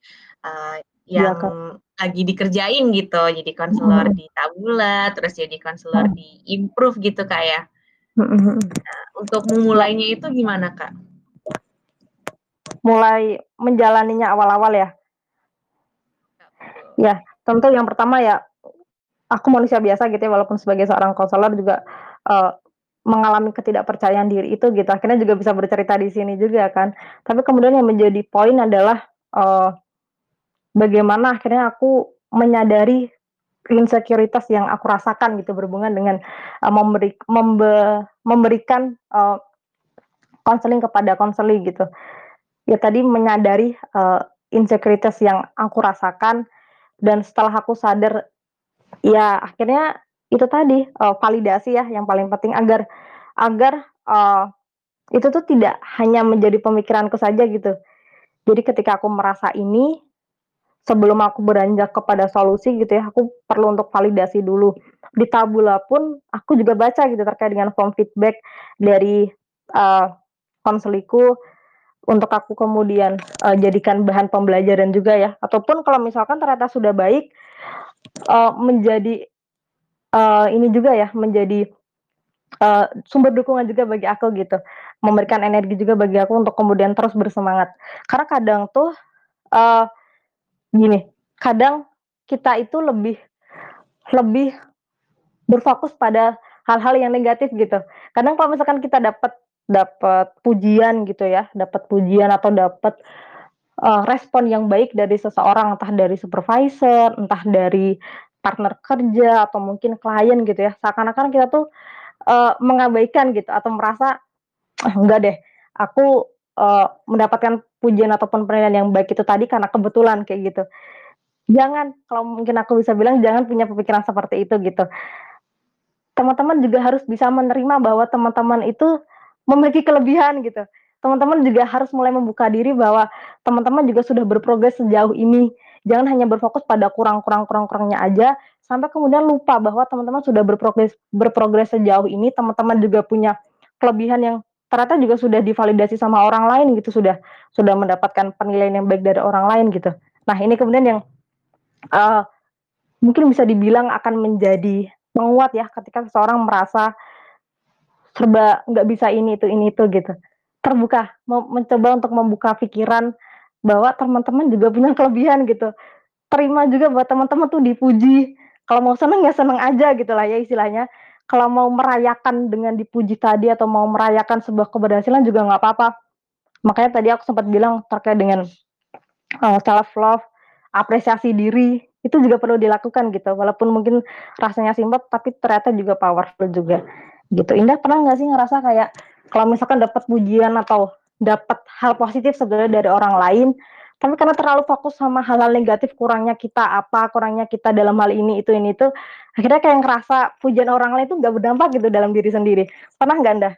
Iya, yang Kak. lagi dikerjain gitu, jadi konselor mhm. di Tawula, terus jadi konselor Mhm. di Improve gitu, Kak, ya. Mhm mhm. Nah, untuk memulainya itu gimana, Kak? Mulai menjalaninya awal-awal ya? Iya. Ya, tentu yang pertama ya, aku manusia biasa gitu ya, walaupun sebagai seorang konselor juga, eee, mengalami ketidakpercayaan diri itu gitu, akhirnya juga bisa bercerita di sini juga kan. Tapi kemudian yang menjadi poin adalah, eee, bagaimana akhirnya aku menyadari insekuritas yang aku rasakan gitu berhubungan dengan, eee, memberi membe memberikan, konseling kepada konseli gitu. Ya tadi menyadari, eee, insekuritas yang aku rasakan dan setelah aku sadar, ya akhirnya itu tadi, eee, validasi ya yang paling penting agar agar, eee, itu tuh tidak hanya menjadi pemikiranku saja gitu. Jadi ketika aku merasa ini, sebelum aku beranjak kepada solusi gitu ya, aku perlu untuk validasi dulu. Di Tabula pun aku juga baca gitu terkait dengan form feedback dari, eee, konseliku untuk aku kemudian, eee, jadikan bahan pembelajaran juga ya, ataupun kalau misalkan ternyata sudah baik, eee, menjadi, eee, ini juga ya, menjadi, eee, sumber dukungan juga bagi aku gitu, memberikan energi juga bagi aku untuk kemudian terus bersemangat. Karena kadang tuh, eee, gini, kadang kita itu lebih lebih berfokus pada hal-hal yang negatif gitu. Kadang kalau misalkan kita dapat dapat pujian gitu ya, dapat pujian atau dapat, eee, respon yang baik dari seseorang, entah dari supervisor, entah dari partner kerja, atau mungkin klien gitu ya, seakan-akan kita tuh, eee, mengabaikan gitu atau merasa, "Ah, enggak deh, aku, eee, mendapatkan pujian ataupun penilaian yang baik itu tadi karena kebetulan," kayak gitu. Jangan, kalau mungkin aku bisa bilang jangan punya pemikiran seperti itu gitu. Teman-teman juga harus bisa menerima bahwa teman-teman itu memiliki kelebihan gitu. Teman-teman juga harus mulai membuka diri bahwa teman-teman juga sudah berprogres sejauh ini. Jangan hanya berfokus pada kurang-kurang kurang-kurangnya aja, sampai kemudian lupa bahwa teman-teman sudah berprogres berprogres sejauh ini, teman-teman juga punya kelebihan yang ternyata juga sudah divalidasi sama orang lain gitu, sudah sudah mendapatkan penilaian yang baik dari orang lain gitu. Nah ini kemudian yang, eee, mungkin bisa dibilang akan menjadi penguat ya ketika seseorang merasa serba nggak bisa ini itu ini itu gitu. Terbuka, mencoba untuk membuka pikiran bahwa teman-teman juga punya kelebihan gitu. Terima juga bahwa teman-teman tuh dipuji, kalau mau seneng ya seneng aja gitulah ya istilahnya. Kalau mau merayakan dengan dipuji tadi atau mau merayakan sebuah keberhasilan juga nggak apa-apa. Makanya tadi aku sempat bilang terkait dengan, eee, self love, apresiasi diri, itu juga perlu dilakukan gitu, walaupun mungkin rasanya simpel, tapi ternyata juga powerful juga, gitu. Indah pernah nggak sih ngerasa kayak kalau misalkan dapat pujian atau dapat hal positif sebenarnya dari orang lain, tapi karena terlalu fokus sama hal-hal negatif, kurangnya kita apa, kurangnya kita dalam hal ini, itu, ini, itu, akhirnya kayak ngerasa pujian orang lain itu nggak berdampak gitu dalam diri sendiri. Pernah nggak Anda?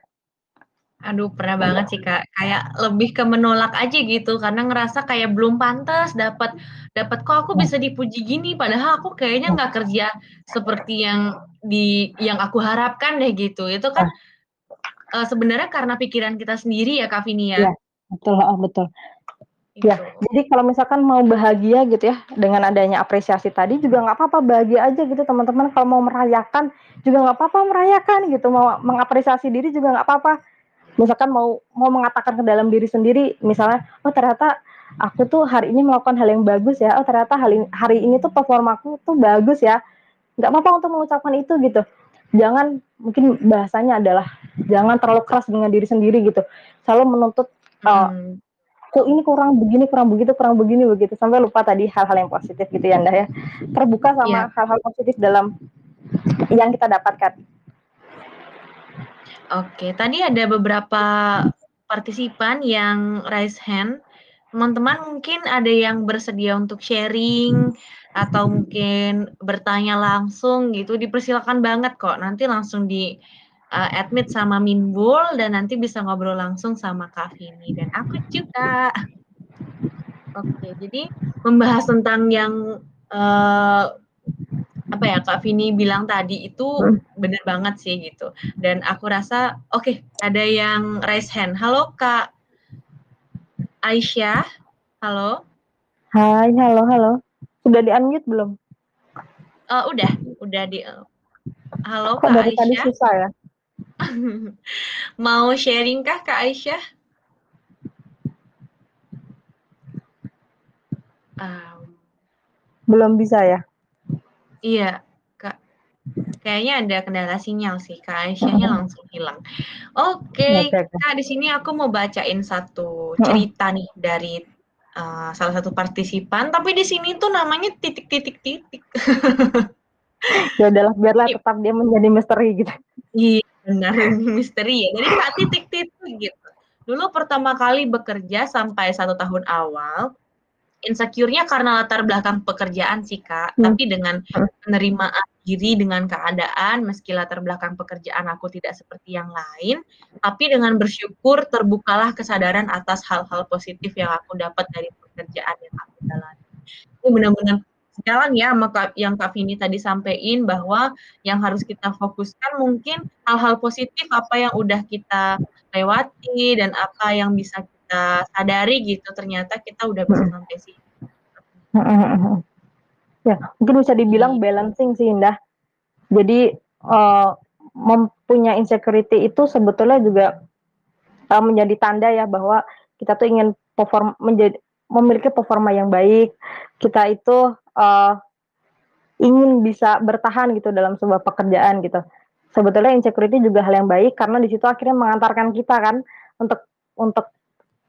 Aduh, pernah banget sih, Kak. Kayak lebih ke menolak aja gitu, karena ngerasa kayak belum pantas dapat dapat, "Kok aku bisa dipuji gini, padahal aku kayaknya Nah. nggak kerja seperti yang di yang aku harapkan deh," gitu. Itu kan, eee, sebenarnya karena pikiran kita sendiri ya, Kak Vini, ya. Iya, betul, heeh, betul. Ya, jadi kalau misalkan mau bahagia gitu ya, dengan adanya apresiasi tadi juga nggak apa-apa, bahagia aja gitu teman-teman, kalau mau merayakan juga nggak apa-apa merayakan gitu, mau mengapresiasi diri juga nggak apa-apa. Misalkan mau mau mengatakan ke dalam diri sendiri, misalnya, "Oh ternyata aku tuh hari ini melakukan hal yang bagus ya, oh ternyata hal ini hari ini tuh performaku tuh bagus ya." Nggak apa-apa untuk mengucapkan itu gitu. Jangan mungkin bahasanya adalah jangan terlalu keras dengan diri sendiri gitu, selalu menuntut, eee, Mhm. "Kok ini kurang begini, kurang begitu kurang begini," begitu, sampai lupa tadi hal-hal yang positif gitu ya, Ndah, ya. Terbuka Iya. sama hal-hal positif dalam yang kita dapatkan. Oke, tadi ada beberapa partisipan yang raise hand. Teman-teman mungkin ada yang bersedia untuk sharing atau mungkin bertanya langsung gitu, dipersilakan banget kok, nanti langsung di, eee, admit sama Minbul dan nanti bisa ngobrol langsung sama Kak Vini dan aku juga. Oke, jadi membahas tentang yang, eee, apa ya, Kak Vini bilang tadi itu Mhm. bener banget sih gitu, dan aku rasa oke, ada yang raise hand. Halo, Kak Aisyah, halo? Hai, halo halo. Sudah di-unmute belum? Eee, udah udah di, eee halo, Kok Kak dari tadi Aisyah? susah ya? (laughs) Mau sharing kah, Kak Aisyah? Mmm. Belum bisa ya? Iya, Kak. Kayaknya ada kendala sinyal sih, Kak Aisyahnya langsung hilang. Oke, Oke oke. Kak, di sini aku mau bacain satu cerita nih dari, eee, salah satu partisipan, tapi di sini tuh namanya titik titik titik. Ya udahlah, biarlah Ip tetap dia menjadi misteri gitu. Iya, benar, (laughs) misteri ya. Jadi Kak titik titik gitu. Dulu pertama kali bekerja sampai 1 tahun awal, insecure-nya karena latar belakang pekerjaan sih, Kak, Mmm, tapi dengan mhm. penerimaan diri dengan keadaan meski latar belakang pekerjaan aku tidak seperti yang lain, tapi dengan bersyukur terbukalah kesadaran atas hal-hal positif yang aku dapat dari pekerjaan yang aku jalani. ini benar-benar sejalan ya sama yang Kak Vini tadi sampein bahwa yang harus kita fokuskan mungkin hal-hal positif apa yang udah kita lewati dan apa yang bisa kita sadari gitu ternyata kita udah bisa sampai sini. Ya, mungkin bisa dibilang balancing sih Indah. Jadi uh, mempunyai insecurity itu sebetulnya juga uh, menjadi tanda ya bahwa kita tuh ingin perform menjadi memiliki performa yang baik. Kita itu uh, ingin bisa bertahan gitu dalam sebuah pekerjaan gitu. Sebetulnya insecurity juga hal yang baik karena di situ akhirnya mengantarkan kita kan untuk untuk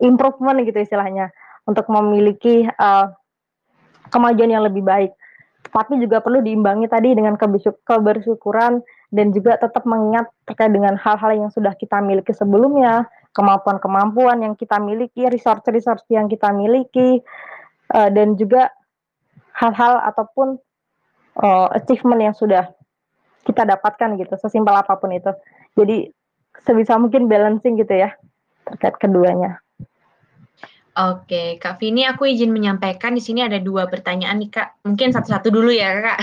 improvement gitu istilahnya, untuk memiliki uh, kemajuan yang lebih baik. Tapi juga perlu diimbangi tadi dengan kebersyukuran dan juga tetap mengingat terkait dengan hal-hal yang sudah kita miliki sebelumnya, kemampuan-kemampuan yang kita miliki, resource-resource yang kita miliki, uh, dan juga hal-hal ataupun uh, achievement yang sudah kita dapatkan gitu, sesimpel apa pun itu. Jadi sebisa mungkin balancing gitu ya terkait keduanya. Oke, Kak Vini, aku izin menyampaikan di sini ada dua pertanyaan nih Kak. Mungkin satu-satu dulu ya Kak.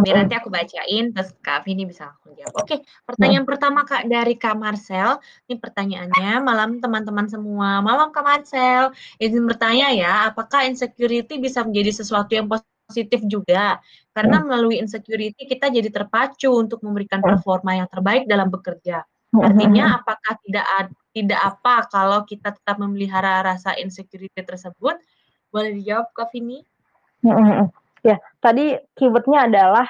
Biar nanti aku bacain, terus Kak Vini bisa langsung jawab. Oke, pertanyaan pertama Kak dari Kak Marcel. Ini pertanyaannya, malam teman-teman semua. Malam Kak Marcel, izin bertanya ya, apakah insecurity bisa menjadi sesuatu yang positif juga? Karena melalui insecurity kita jadi terpacu untuk memberikan performa yang terbaik dalam bekerja. Artinya apakah tidak ada tidak apa kalau kita tetap memelihara rasa insecurity tersebut? Boleh dijawab, Kak Vini? Ya, tadi keywordnya adalah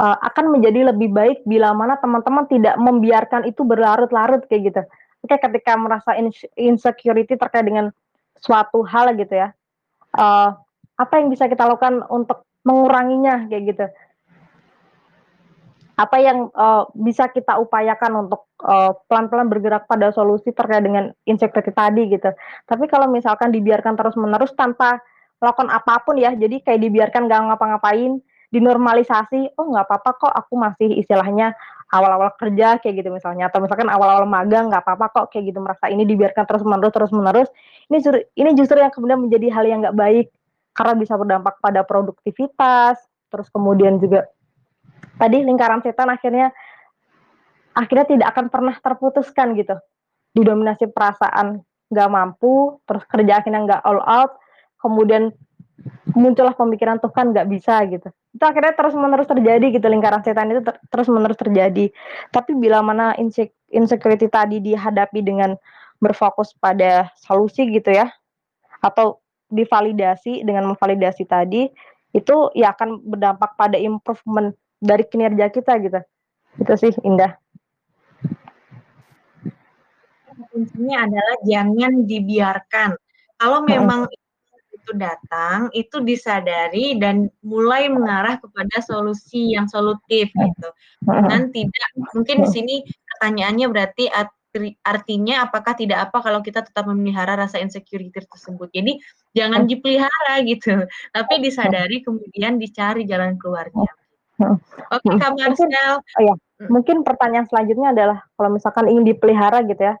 uh, akan menjadi lebih baik bila mana teman-teman tidak membiarkan itu berlarut-larut kayak gitu. Oke, ketika merasa insecurity terkait dengan suatu hal gitu ya, uh, apa yang bisa kita lakukan untuk menguranginya kayak gitu? Apa yang uh, bisa kita upayakan untuk eh, pelan-pelan bergerak pada solusi terkait dengan insecurity tadi gitu. Tapi kalau misalkan dibiarkan terus-menerus tanpa melakukan apa pun ya, jadi kayak dibiarkan gak ngapa-ngapain, dinormalisasi, oh nggak apa-apa kok aku masih istilahnya awal-awal kerja kayak gitu misalnya, atau misalkan awal-awal magang nggak apa-apa kok kayak gitu merasa ini dibiarkan terus-menerus terus-menerus, ini justru ini justru yang kemudian menjadi hal yang nggak baik karena bisa berdampak pada produktivitas, terus kemudian juga tadi lingkaran setan akhirnya akhirnya tidak akan pernah terputuskan gitu. Didominasi perasaan nggak mampu terus kerja akhirnya nggak all out kemudian muncullah pemikiran tuh kan nggak bisa gitu. Itu akhirnya terus menerus terjadi gitu lingkaran setan itu ter terus menerus terjadi. Tapi bila mana insecurity tadi dihadapi dengan berfokus pada solusi gitu ya atau divalidasi dengan memvalidasi tadi itu ya akan berdampak pada improvement dari kinerja kita gitu. Itu sih Indah. Kuncinya adalah jangan dibiarkan. Kalau memang itu datang, itu disadari dan mulai mengarah kepada solusi yang solutif gitu. Dan tidak mungkin di sini pertanyaannya berarti artinya apakah tidak apa kalau kita tetap memelihara rasa insecurity tersebut. Jadi jangan dipelihara gitu, tapi disadari kemudian dicari jalan keluarnya. Oke, Kak Marcel. Oh ya, mungkin pertanyaan selanjutnya adalah kalau misalkan ingin dipelihara gitu ya,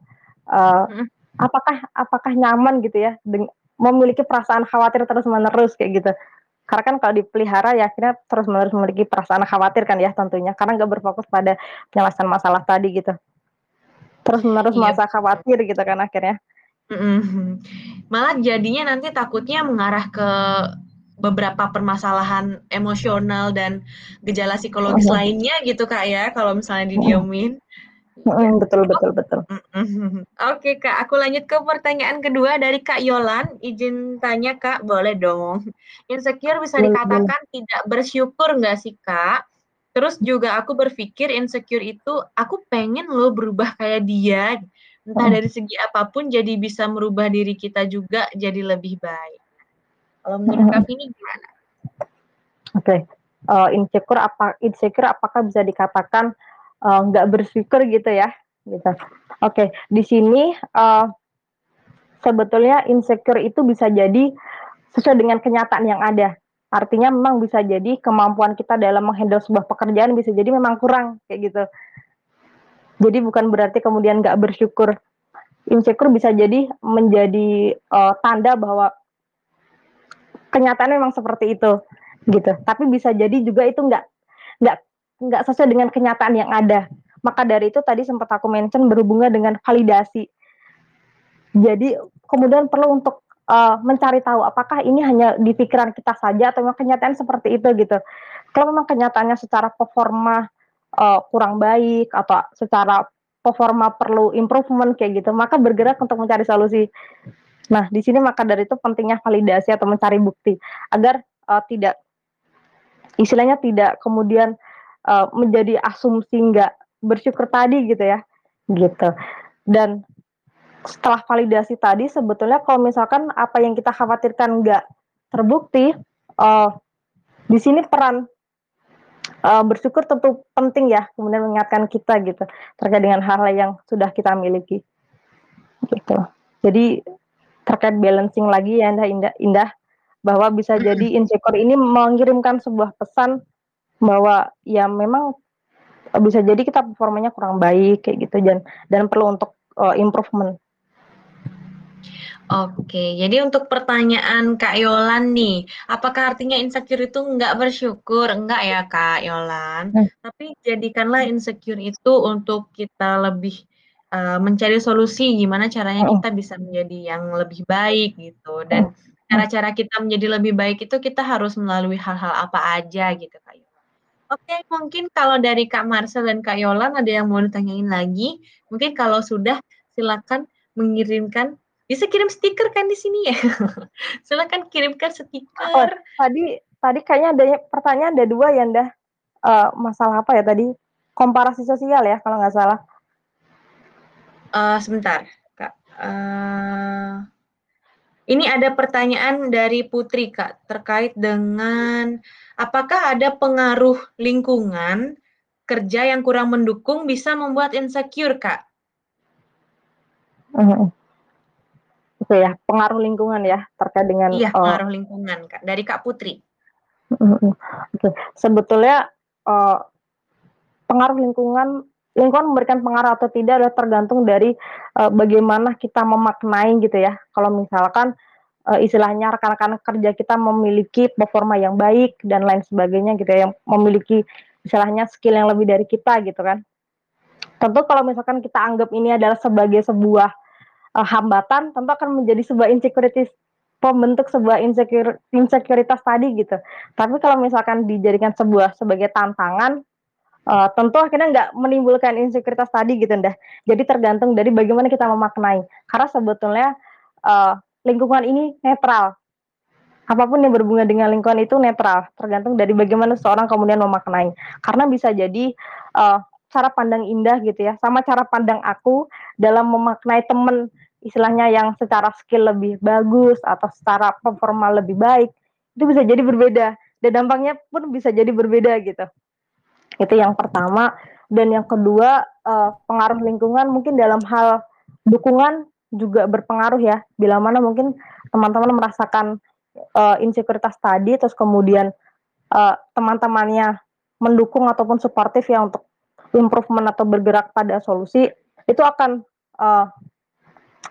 uh, apakah apakah nyaman gitu ya memiliki perasaan khawatir terus-menerus kayak gitu? Karena kan kalau dipelihara ya akhirnya terus-menerus memiliki perasaan khawatir kan ya tentunya, karena nggak berfokus pada penyelesaian masalah tadi gitu. Terus-menerus iya. merasa khawatir gitu kan akhirnya. Malah jadinya nanti takutnya mengarah ke beberapa permasalahan emosional dan gejala psikologis uh-huh. lainnya gitu kak ya kalau misalnya didiemin. Uh, betul betul betul. Oke okay, kak, aku lanjut ke pertanyaan kedua dari kak Yolan. Izin tanya kak, boleh dong. Insecure bisa dikatakan tidak bersyukur nggak sih kak? Terus juga aku berpikir insecure itu aku pengen lo berubah kayak dia. Entah dari segi apa pun jadi bisa merubah diri kita juga jadi lebih baik. Kalau menurut Kak Vini gimana? Oke, okay. uh, eh, insecure apa insecure apakah bisa dikatakan uh, nggak bersyukur gitu ya? Gitu. Oke, okay. di sini uh, sebetulnya insecure itu bisa jadi sesuai dengan kenyataan yang ada. Artinya memang bisa jadi kemampuan kita dalam menghandle sebuah pekerjaan bisa jadi memang kurang kayak gitu. Jadi bukan berarti kemudian nggak bersyukur. Insecure bisa jadi menjadi uh, tanda bahwa kenyataannya memang seperti itu gitu. Tapi bisa jadi juga itu nggak nggak nggak sesuai dengan kenyataan yang ada. Maka dari itu tadi sempat aku mention berhubungan dengan validasi. Jadi kemudian perlu untuk uh, mencari tahu apakah ini hanya di pikiran kita saja atau memang kenyataan seperti itu gitu. Kalau memang kenyataannya secara performa uh, kurang baik atau secara performa perlu improvement kayak gitu, maka bergerak untuk mencari solusi. Nah, di sini maka dari itu pentingnya validasi atau mencari bukti agar uh, tidak istilahnya tidak kemudian uh, menjadi asumsi nggak bersyukur tadi gitu ya, gitu. Dan setelah validasi tadi sebetulnya kalau misalkan apa yang kita khawatirkan nggak terbukti, uh, di sini peran uh, bersyukur tentu penting ya, kemudian mengingatkan kita gitu terkait dengan hal-hal yang sudah kita miliki, gitu. Jadi terkait balancing lagi ya Indah, Indah, Indah bahwa bisa jadi insecure ini mengirimkan sebuah pesan bahwa ya memang bisa jadi kita performanya kurang baik kayak gitu dan dan perlu untuk uh, improvement Oke, jadi untuk pertanyaan Kak Yolan nih, apakah artinya insecure itu nggak bersyukur? Enggak ya Kak Yolan, hmm. tapi jadikanlah insecure itu untuk kita lebih uh, mencari solusi gimana caranya kita bisa menjadi yang lebih baik gitu dan cara-cara kita menjadi lebih baik itu kita harus melalui hal-hal apa aja gitu Kak Yolan. Oke, mungkin kalau dari Kak Marcel dan Kak Yolan ada yang mau ditanyain lagi, mungkin kalau sudah silakan mengirimkan bisa kirim stiker kan di sini ya? (laughs) Silakan kirimkan stiker. Oh, tadi tadi kayaknya ada pertanyaan ada dua ya, Nda. Uh, masalah apa ya tadi? Komparasi sosial ya kalau nggak salah. Uh, sebentar, Kak. Uh, ini ada pertanyaan dari Putri, Kak, terkait dengan apakah ada pengaruh lingkungan kerja yang kurang mendukung bisa membuat insecure, Kak? Uh -huh itu ya pengaruh lingkungan ya terkait dengan iya uh, pengaruh lingkungan kak dari kak Putri. Oke okay. sebetulnya uh, pengaruh lingkungan lingkungan memberikan pengaruh atau tidak adalah tergantung dari uh, bagaimana kita memaknai gitu ya. Kalau misalkan uh, istilahnya rekan-rekan kerja kita memiliki performa yang baik dan lain sebagainya gitu ya, yang memiliki istilahnya skill yang lebih dari kita gitu kan. Tentu kalau misalkan kita anggap ini adalah sebagai sebuah uh, hambatan tentu akan menjadi sebuah insecurity pembentuk sebuah insecure, insecuritas tadi gitu. Tapi kalau misalkan dijadikan sebuah sebagai tantangan, uh, tentu akhirnya nggak menimbulkan insecuritas tadi gitu dah. Jadi tergantung dari bagaimana kita memaknai. Karena sebetulnya uh, lingkungan ini netral. Apa pun yang berhubungan dengan lingkungan itu netral, tergantung dari bagaimana seorang kemudian memaknai. Karena bisa jadi uh, cara pandang indah gitu ya, sama cara pandang aku dalam memaknai temen istilahnya yang secara skill lebih bagus atau secara performa lebih baik itu bisa jadi berbeda dan dampaknya pun bisa jadi berbeda gitu itu yang pertama. Dan yang kedua uh, pengaruh lingkungan mungkin dalam hal dukungan juga berpengaruh ya. Bila mana mungkin teman-teman merasakan uh, insekuritas tadi terus kemudian uh, teman-temannya mendukung ataupun suportif ya untuk improvement atau bergerak pada solusi itu akan uh,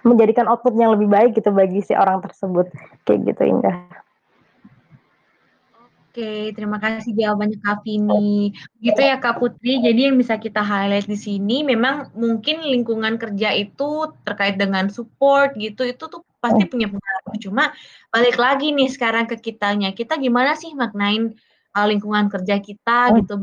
menjadikan output yang lebih baik gitu bagi si orang tersebut. Kayak gitu Indah. Oke, terima kasih jawabannya Kak Vini. Gitu ya Kak Putri, jadi yang bisa kita highlight di sini memang mungkin lingkungan kerja itu terkait dengan support gitu, itu tuh pasti oh. punya pengaruh. Cuma balik lagi nih sekarang ke kitanya, kita gimana sih maknain uh, lingkungan kerja kita oh. gitu,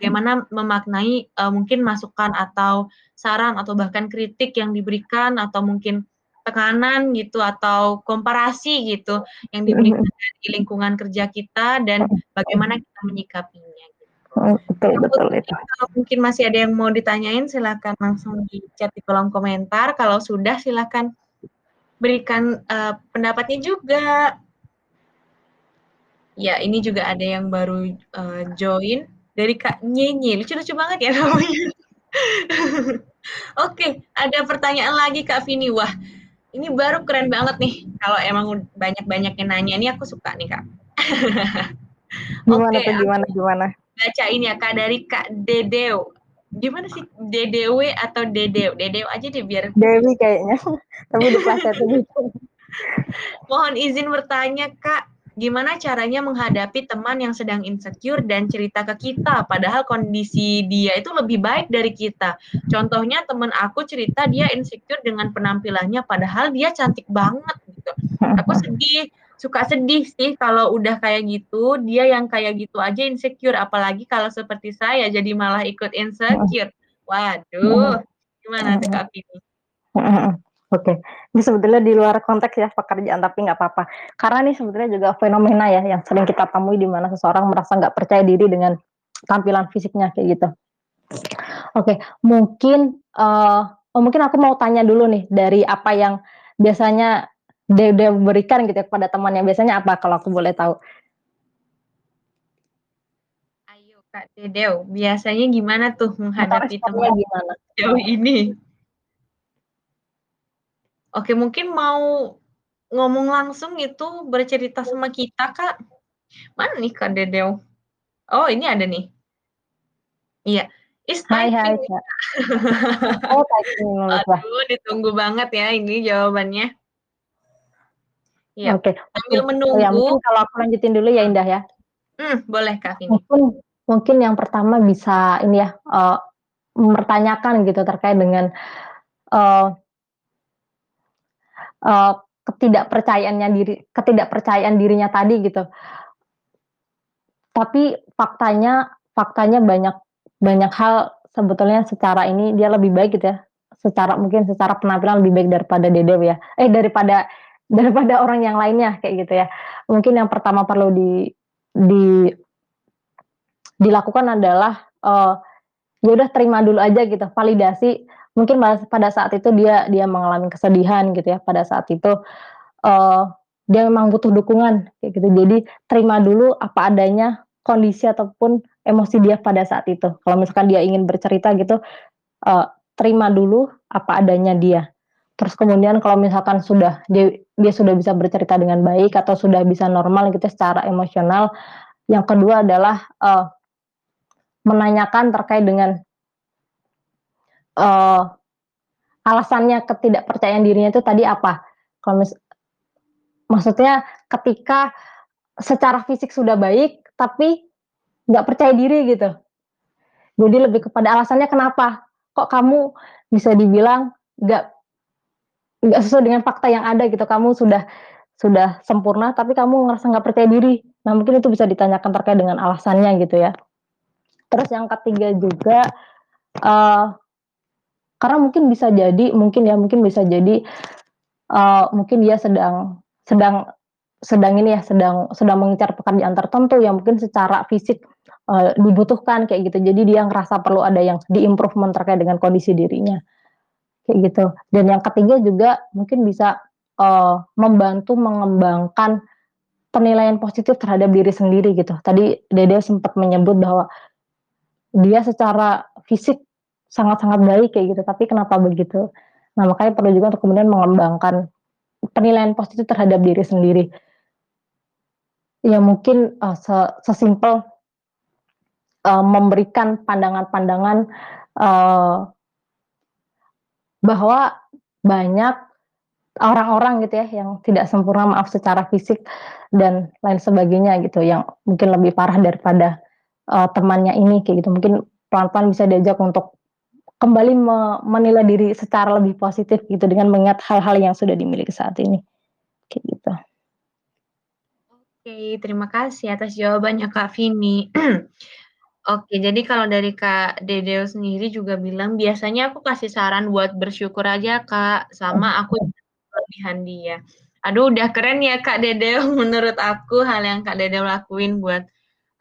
bagaimana memaknai uh, mungkin masukan atau saran atau bahkan kritik yang diberikan atau mungkin tekanan gitu atau komparasi gitu yang diberikan (laughs) di lingkungan kerja kita dan bagaimana kita menyikapinya. Gitu. Oh, betul betul itu. Kalau mungkin masih ada yang mau ditanyain silakan langsung di chat di kolom komentar. Kalau sudah silakan berikan uh, pendapatnya juga. Ya ini juga ada yang baru uh, join dari Kak Nyenyi. Lucu-lucu banget ya namanya. (laughs) Oke, ada pertanyaan lagi Kak Vini. Wah, ini baru keren banget nih. Kalau emang banyak-banyak yang nanya, ini aku suka nih kak. (laughs) gimana okay, tuh gimana gimana? Bacain ya kak dari kak Dedeo. Gimana sih DDW atau Dedeo? Dedeo aja deh biar. Dewi kayaknya. (laughs) Tapi di kelas (laughs) satu Mohon izin bertanya kak, gimana caranya menghadapi teman yang sedang insecure dan cerita ke kita, padahal kondisi dia itu lebih baik dari kita. Contohnya teman aku cerita dia insecure dengan penampilannya, padahal dia cantik banget gitu. Aku (laughs) sedih, suka sedih sih kalau udah kayak gitu, dia yang kayak gitu aja insecure, apalagi kalau seperti saya jadi malah ikut insecure. (laughs) Waduh, gimana tuh (laughs) Kak Vini? Oke, ini sebetulnya di luar konteks ya pekerjaan, tapi nggak apa-apa. Karena ini sebetulnya juga fenomena ya yang sering kita temui di mana seseorang merasa nggak percaya diri dengan tampilan fisiknya kayak gitu. Oke, mungkin uh, oh mungkin aku mau tanya dulu nih dari apa yang biasanya Dede berikan gitu ya kepada temannya, biasanya apa kalau aku boleh tahu? Ayo Kak Dedeu, biasanya gimana tuh menghadapi teman gimana? jauh ini? Oke, mungkin mau ngomong langsung itu bercerita sama kita, Kak. Mana nih Kak Dedeo? Oh, ini ada nih. Iya. Is hai, hai, Kak. (laughs) oh, typing. Aduh, ditunggu banget ya ini jawabannya. Iya. Oke. Sambil menunggu. Ya, mungkin kalau aku lanjutin dulu ya Indah ya. Hmm, boleh Kak ini. Mungkin mungkin yang pertama bisa ini ya uh, mempertanyakan gitu terkait dengan uh, uh, ketidakpercayaannya diri ketidakpercayaan dirinya tadi gitu. Tapi faktanya faktanya banyak banyak hal sebetulnya secara ini dia lebih baik gitu ya. Secara mungkin secara penampilan lebih baik daripada Dedew ya. Eh daripada (laughs) daripada orang yang lainnya kayak gitu ya. Mungkin yang pertama perlu di di dilakukan adalah uh, ya udah terima dulu aja gitu, validasi mungkin pada saat itu dia dia mengalami kesedihan gitu ya. Pada saat itu uh, dia memang butuh dukungan kayak gitu. Jadi terima dulu apa adanya kondisi ataupun emosi dia pada saat itu. Kalau misalkan dia ingin bercerita gitu uh, terima dulu apa adanya dia. Terus kemudian kalau misalkan sudah dia, dia sudah bisa bercerita dengan baik atau sudah bisa normal gitu secara emosional. Yang kedua adalah uh, menanyakan terkait dengan uh, alasannya ketidakpercayaan dirinya itu tadi apa? Kalau mis maksudnya ketika secara fisik sudah baik, tapi nggak percaya diri gitu. Jadi lebih kepada alasannya kenapa? Kok kamu bisa dibilang nggak nggak sesuai dengan fakta yang ada gitu. Kamu sudah sudah sempurna, tapi kamu ngerasa nggak percaya diri. Nah mungkin itu bisa ditanyakan terkait dengan alasannya gitu ya. Terus yang ketiga juga uh, karena mungkin bisa jadi mungkin ya mungkin bisa jadi uh, mungkin dia sedang sedang sedang ini ya sedang sedang mengincar pekerjaan tertentu yang mungkin secara fisik uh, dibutuhkan kayak gitu. Jadi dia ngerasa perlu ada yang diimprovement terkait dengan kondisi dirinya kayak gitu. Dan yang ketiga juga mungkin bisa uh, membantu mengembangkan penilaian positif terhadap diri sendiri gitu. Tadi Dede sempat menyebut bahwa dia secara fisik sangat-sangat baik kayak gitu. Tapi kenapa begitu? Nah makanya perlu juga untuk kemudian mengembangkan penilaian positif terhadap diri sendiri. Ya mungkin uh, sesimpel uh, memberikan pandangan-pandangan uh, bahwa banyak orang-orang gitu ya yang tidak sempurna maaf secara fisik dan lain sebagainya gitu yang mungkin lebih parah daripada uh, temannya ini kayak gitu. Mungkin pelan-pelan bisa diajak untuk kembali menilai diri secara lebih positif gitu dengan mengingat hal-hal yang sudah dimiliki saat ini. Kayak gitu. Oke, terima kasih atas jawabannya Kak Vini. (clears throat) Oke, jadi kalau dari Kak Dedeo sendiri juga bilang biasanya aku kasih saran buat bersyukur aja Kak, sama aku kelebihan dia. Aduh, udah keren ya Kak Dedeo (laughs) menurut aku hal yang Kak Dedeo lakuin buat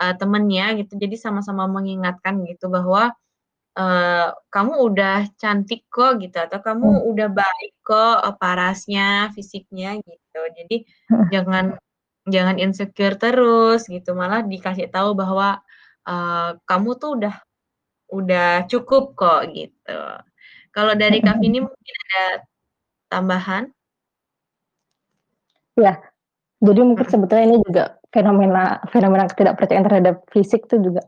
uh, temennya gitu. Jadi sama-sama mengingatkan gitu bahwa uh, kamu udah cantik kok gitu atau kamu hmm. udah baik kok uh, parasnya, fisiknya gitu. Jadi (laughs) jangan jangan insecure terus gitu, malah dikasih tahu bahwa uh, kamu tuh udah udah cukup kok gitu. Kalau dari Kak Vini (laughs) mungkin ada tambahan? Ya, jadi mungkin sebetulnya ini juga fenomena fenomena ketidakpercayaan terhadap fisik itu juga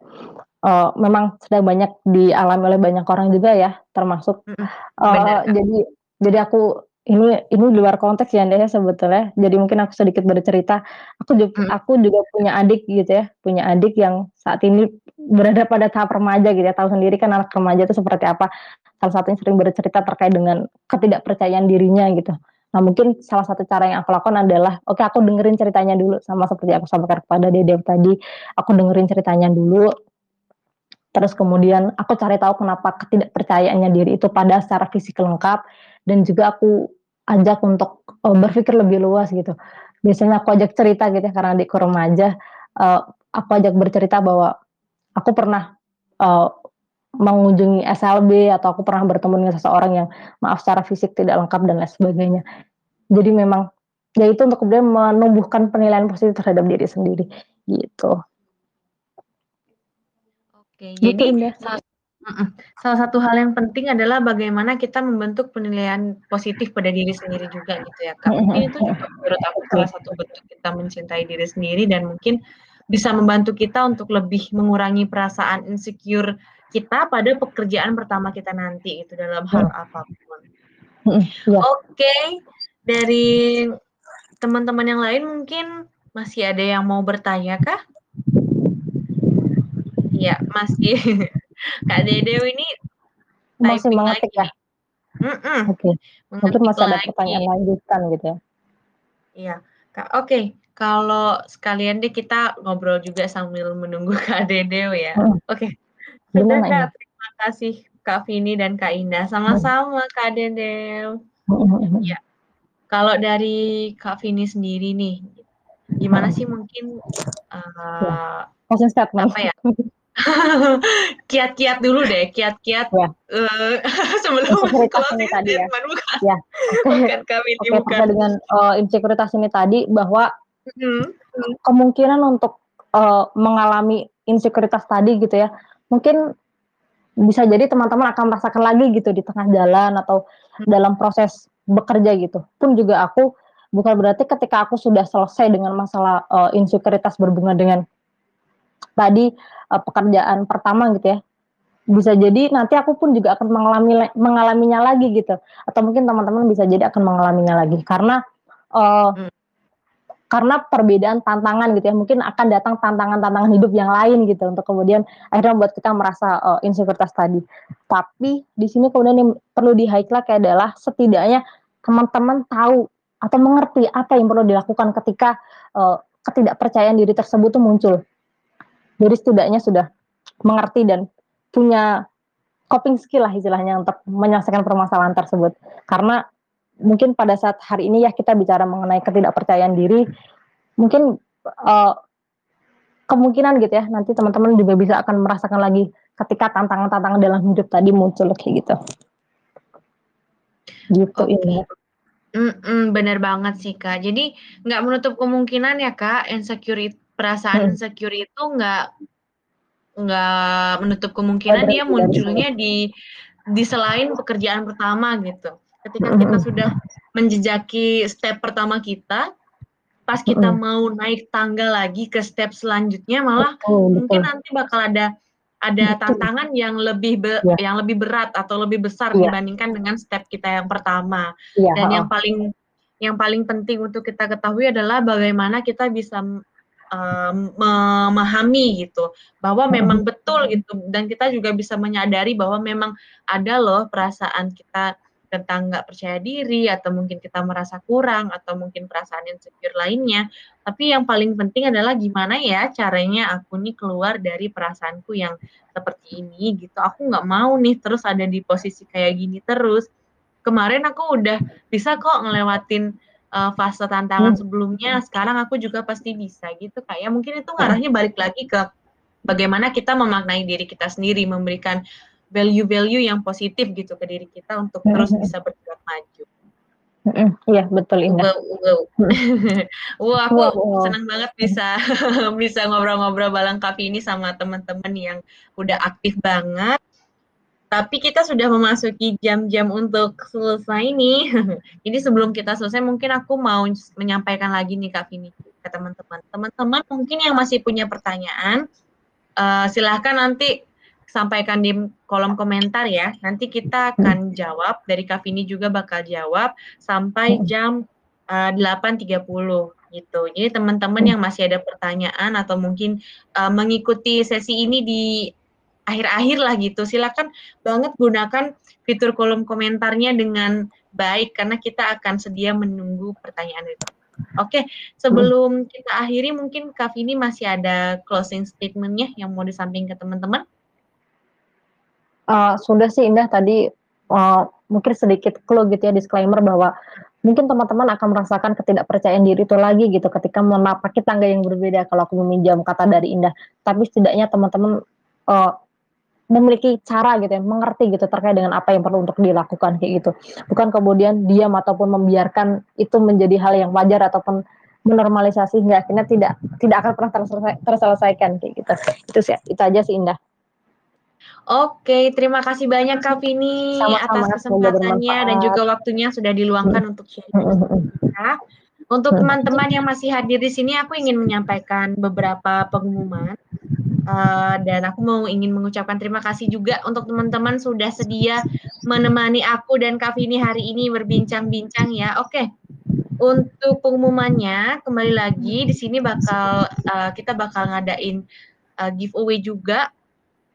uh, memang sedang banyak dialami oleh banyak orang juga ya, termasuk uh, jadi jadi aku ini ini di luar konteks ya, ya, sebetulnya. Jadi mungkin aku sedikit bercerita, aku jug Mhm. aku juga punya adik gitu ya, punya adik yang saat ini berada pada tahap remaja gitu ya, tahu sendiri kan anak remaja itu seperti apa. Salah satunya sering bercerita terkait dengan ketidakpercayaan dirinya gitu. Nah, mungkin salah satu cara yang aku lakukan adalah, oke aku dengerin ceritanya dulu, sama seperti aku sampaikan kepada Dede tadi, aku dengerin ceritanya dulu, terus kemudian aku cari tahu kenapa ketidakpercayaannya diri itu pada secara fisik lengkap, dan juga aku ajak untuk, eee, berpikir lebih luas gitu. Biasanya aku ajak cerita gitu ya, karena adikku remaja, eee, aku ajak bercerita bahwa aku pernah, eee, mengunjungi SLB atau aku pernah bertemu dengan seseorang yang maaf secara fisik tidak lengkap dan lain sebagainya. Jadi memang, ya itu untuk kemudian menumbuhkan penilaian positif terhadap diri sendiri, gitu. Oke, Gitu, jadi Indah. salah salah satu hal yang penting adalah bagaimana kita membentuk penilaian positif pada diri sendiri juga gitu ya, Kak. Mungkin itu juga menurut aku salah satu bentuk kita mencintai diri sendiri dan mungkin bisa membantu kita untuk lebih mengurangi perasaan insecure kita pada pekerjaan pertama kita nanti itu dalam hal Mhm. apa pun. Mhm, iya. Oke, dari teman-teman yang lain mungkin masih ada yang mau bertanya kah? Iya, masih. (laughs) Kak Dedeu ini Masih mengetik lagi ya? Oke, mungkin mengetik masih ada lagi. pertanyaan lanjutan gitu ya? Iya, Kak, oke, kalau sekalian deh kita ngobrol juga sambil menunggu (laughs) Kak Dedeu ya. Mhm. Oke, sudah Kak, ini? terima kasih Kak Vini dan Kak Indah. Sama-sama Kak. Mhm mhm mhm. Iya, kalau dari Kak Vini sendiri nih, gimana sih mungkin, Iya, statement. apa ya, (laughs) (laughs) kiat-kiat dulu deh, kiat-kiat, Iya. eee, (laughs) sebelum Insekuritas ini tadi ya? bukan Ya, bukan Kak Vini, oke, bukan. dengan, eee, insekuritas ini tadi bahwa Mhm. kemungkinan untuk, eee, mengalami insekuritas tadi gitu ya, mungkin bisa jadi teman-teman akan merasakan lagi gitu di tengah jalan atau Mhm. dalam proses bekerja gitu. Pun juga aku bukan berarti ketika aku sudah selesai dengan masalah, eee, insekuritas berhubungan dengan tadi, eee, pekerjaan pertama gitu ya, bisa jadi nanti aku pun juga akan mengalami la mengalaminya lagi gitu, atau mungkin teman-teman bisa jadi akan mengalaminya lagi. Karena, eee, Mmm. karena perbedaan tantangan gitu ya, mungkin akan datang tantangan-tantangan hidup yang lain gitu, untuk kemudian akhirnya membuat kita merasa, eee, insekuritas tadi. Tapi di sini kemudian yang perlu di-highlight adalah setidaknya teman-teman tahu atau mengerti apa yang perlu dilakukan ketika, eee, ketidakpercayaan diri tersebut tuh muncul. Jadi setidaknya sudah mengerti dan punya coping skill lah istilahnya untuk menyelesaikan permasalahan tersebut. Karena mungkin pada saat hari ini ya kita bicara mengenai ketidakpercayaan diri, mungkin, eee, kemungkinan gitu ya, nanti teman-teman juga bisa akan merasakan lagi ketika tantangan-tantangan dalam hidup tadi muncul, kayak gitu. Gitu, Oke, Indah. mhm, bener banget sih, Kak. Jadi nggak menutup kemungkinan ya, Kak, insecurit perasaan Mhm. insecure itu nggak nggak menutup kemungkinan dia munculnya di di selain pekerjaan pertama gitu. Ketika Mhm kita mhm. sudah menjejaki step pertama kita, pas kita mau naik tangga lagi ke step selanjutnya malah Betul mungkin betul. nanti bakal ada ada Betul. tantangan yang lebih be Iya. yang lebih berat atau lebih besar Iya. dibandingkan dengan step kita yang pertama. Iya, Dan yang paling yang paling penting untuk kita ketahui adalah bagaimana kita bisa, memahami gitu, bahwa Mhm. memang betul gitu dan kita juga bisa menyadari bahwa memang ada loh perasaan kita tentang nggak percaya diri atau mungkin kita merasa kurang atau mungkin perasaan insecure lainnya. Tapi yang paling penting adalah gimana ya caranya aku nih keluar dari perasaanku yang seperti ini gitu. Aku nggak mau nih terus ada di posisi kayak gini terus. Kemarin aku udah bisa kok ngelewatin, eee, fase tantangan Mmm. sebelumnya, sekarang aku juga pasti bisa gitu, Kak, ya. Mungkin itu Mhm. ngarahnya balik lagi ke bagaimana kita memaknai diri kita sendiri, memberikan value-value yang positif gitu ke diri kita untuk Mhm terus bisa bergerak maju. Mhm, iya betul, Indah. Wow wow. (laughs) Mhm. Wah, aku Wow wow. seneng banget bisa (laughs) bisa ngobrol-ngobrol bareng Kak Vini sama temen-temen yang udah aktif banget. Tapi kita sudah memasuki jam-jam untuk selesai nih. (laughs) Jadi sebelum kita selesai mungkin aku mau menyampaikan lagi nih Kak Vini ke teman-teman. Teman-teman mungkin yang masih punya pertanyaan, eee, silahkan nanti sampaikan di kolom komentar ya. Nanti kita akan jawab dari Kak Vini juga bakal jawab sampai jam uh, 8.30 gitu. Jadi teman-teman yang masih ada pertanyaan atau mungkin uh, mengikuti sesi ini di akhir-akhir lah gitu, silakan banget gunakan fitur kolom komentarnya dengan baik karena kita akan sedia menunggu pertanyaan itu. Oke, sebelum kita akhiri mungkin Kak Vini masih ada closing statementnya yang mau disampaikan ke teman-teman? Uh, sudah sih Indah tadi uh, mungkin sedikit clue gitu ya disclaimer bahwa mungkin teman-teman akan merasakan ketidakpercayaan diri itu lagi gitu ketika menapaki tangga yang berbeda kalau aku meminjam kata dari Indah. Tapi setidaknya teman-teman uh, memiliki cara gitu ya, mengerti gitu terkait dengan apa yang perlu untuk dilakukan kayak gitu. Bukan kemudian diam ataupun membiarkan itu menjadi hal yang wajar ataupun menormalisasi hingga akhirnya tidak tidak akan pernah terselesai, terselesaikan kayak gitu. Itu sih itu aja sih Indah. Oke, terima kasih banyak Kak Vini atas kesempatannya dan juga waktunya sudah diluangkan hmm. untuk sharing. Untuk teman-teman yang masih hadir di sini, aku ingin menyampaikan beberapa pengumuman. Uh, dan aku mau ingin mengucapkan terima kasih juga untuk teman-teman sudah sedia menemani aku dan Kak Vini hari ini berbincang-bincang ya. Oke. Untuk pengumumannya kembali lagi di sini bakal uh, kita bakal ngadain uh, giveaway juga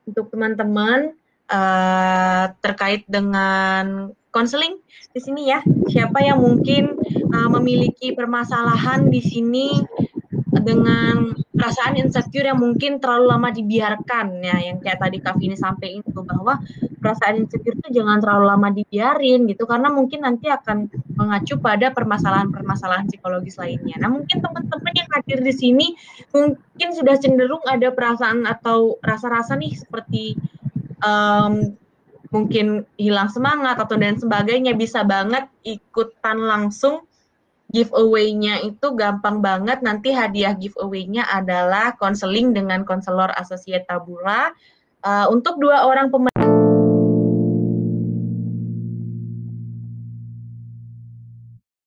untuk teman-teman uh, terkait dengan konseling di sini ya. Siapa yang mungkin uh, memiliki permasalahan di sini dengan perasaan insecure yang mungkin terlalu lama dibiarkan ya yang kayak tadi Kak Vini sampaikan itu bahwa perasaan insecure itu jangan terlalu lama dibiarin gitu karena mungkin nanti akan mengacu pada permasalahan-permasalahan psikologis lainnya. Nah mungkin teman-teman yang hadir di sini mungkin sudah cenderung ada perasaan atau rasa-rasa nih seperti um, mungkin hilang semangat atau dan sebagainya bisa banget ikutan langsung giveaway-nya itu gampang banget. Nanti hadiah giveaway-nya adalah konseling dengan konselor Associate Tabula uh, untuk dua orang pemenang.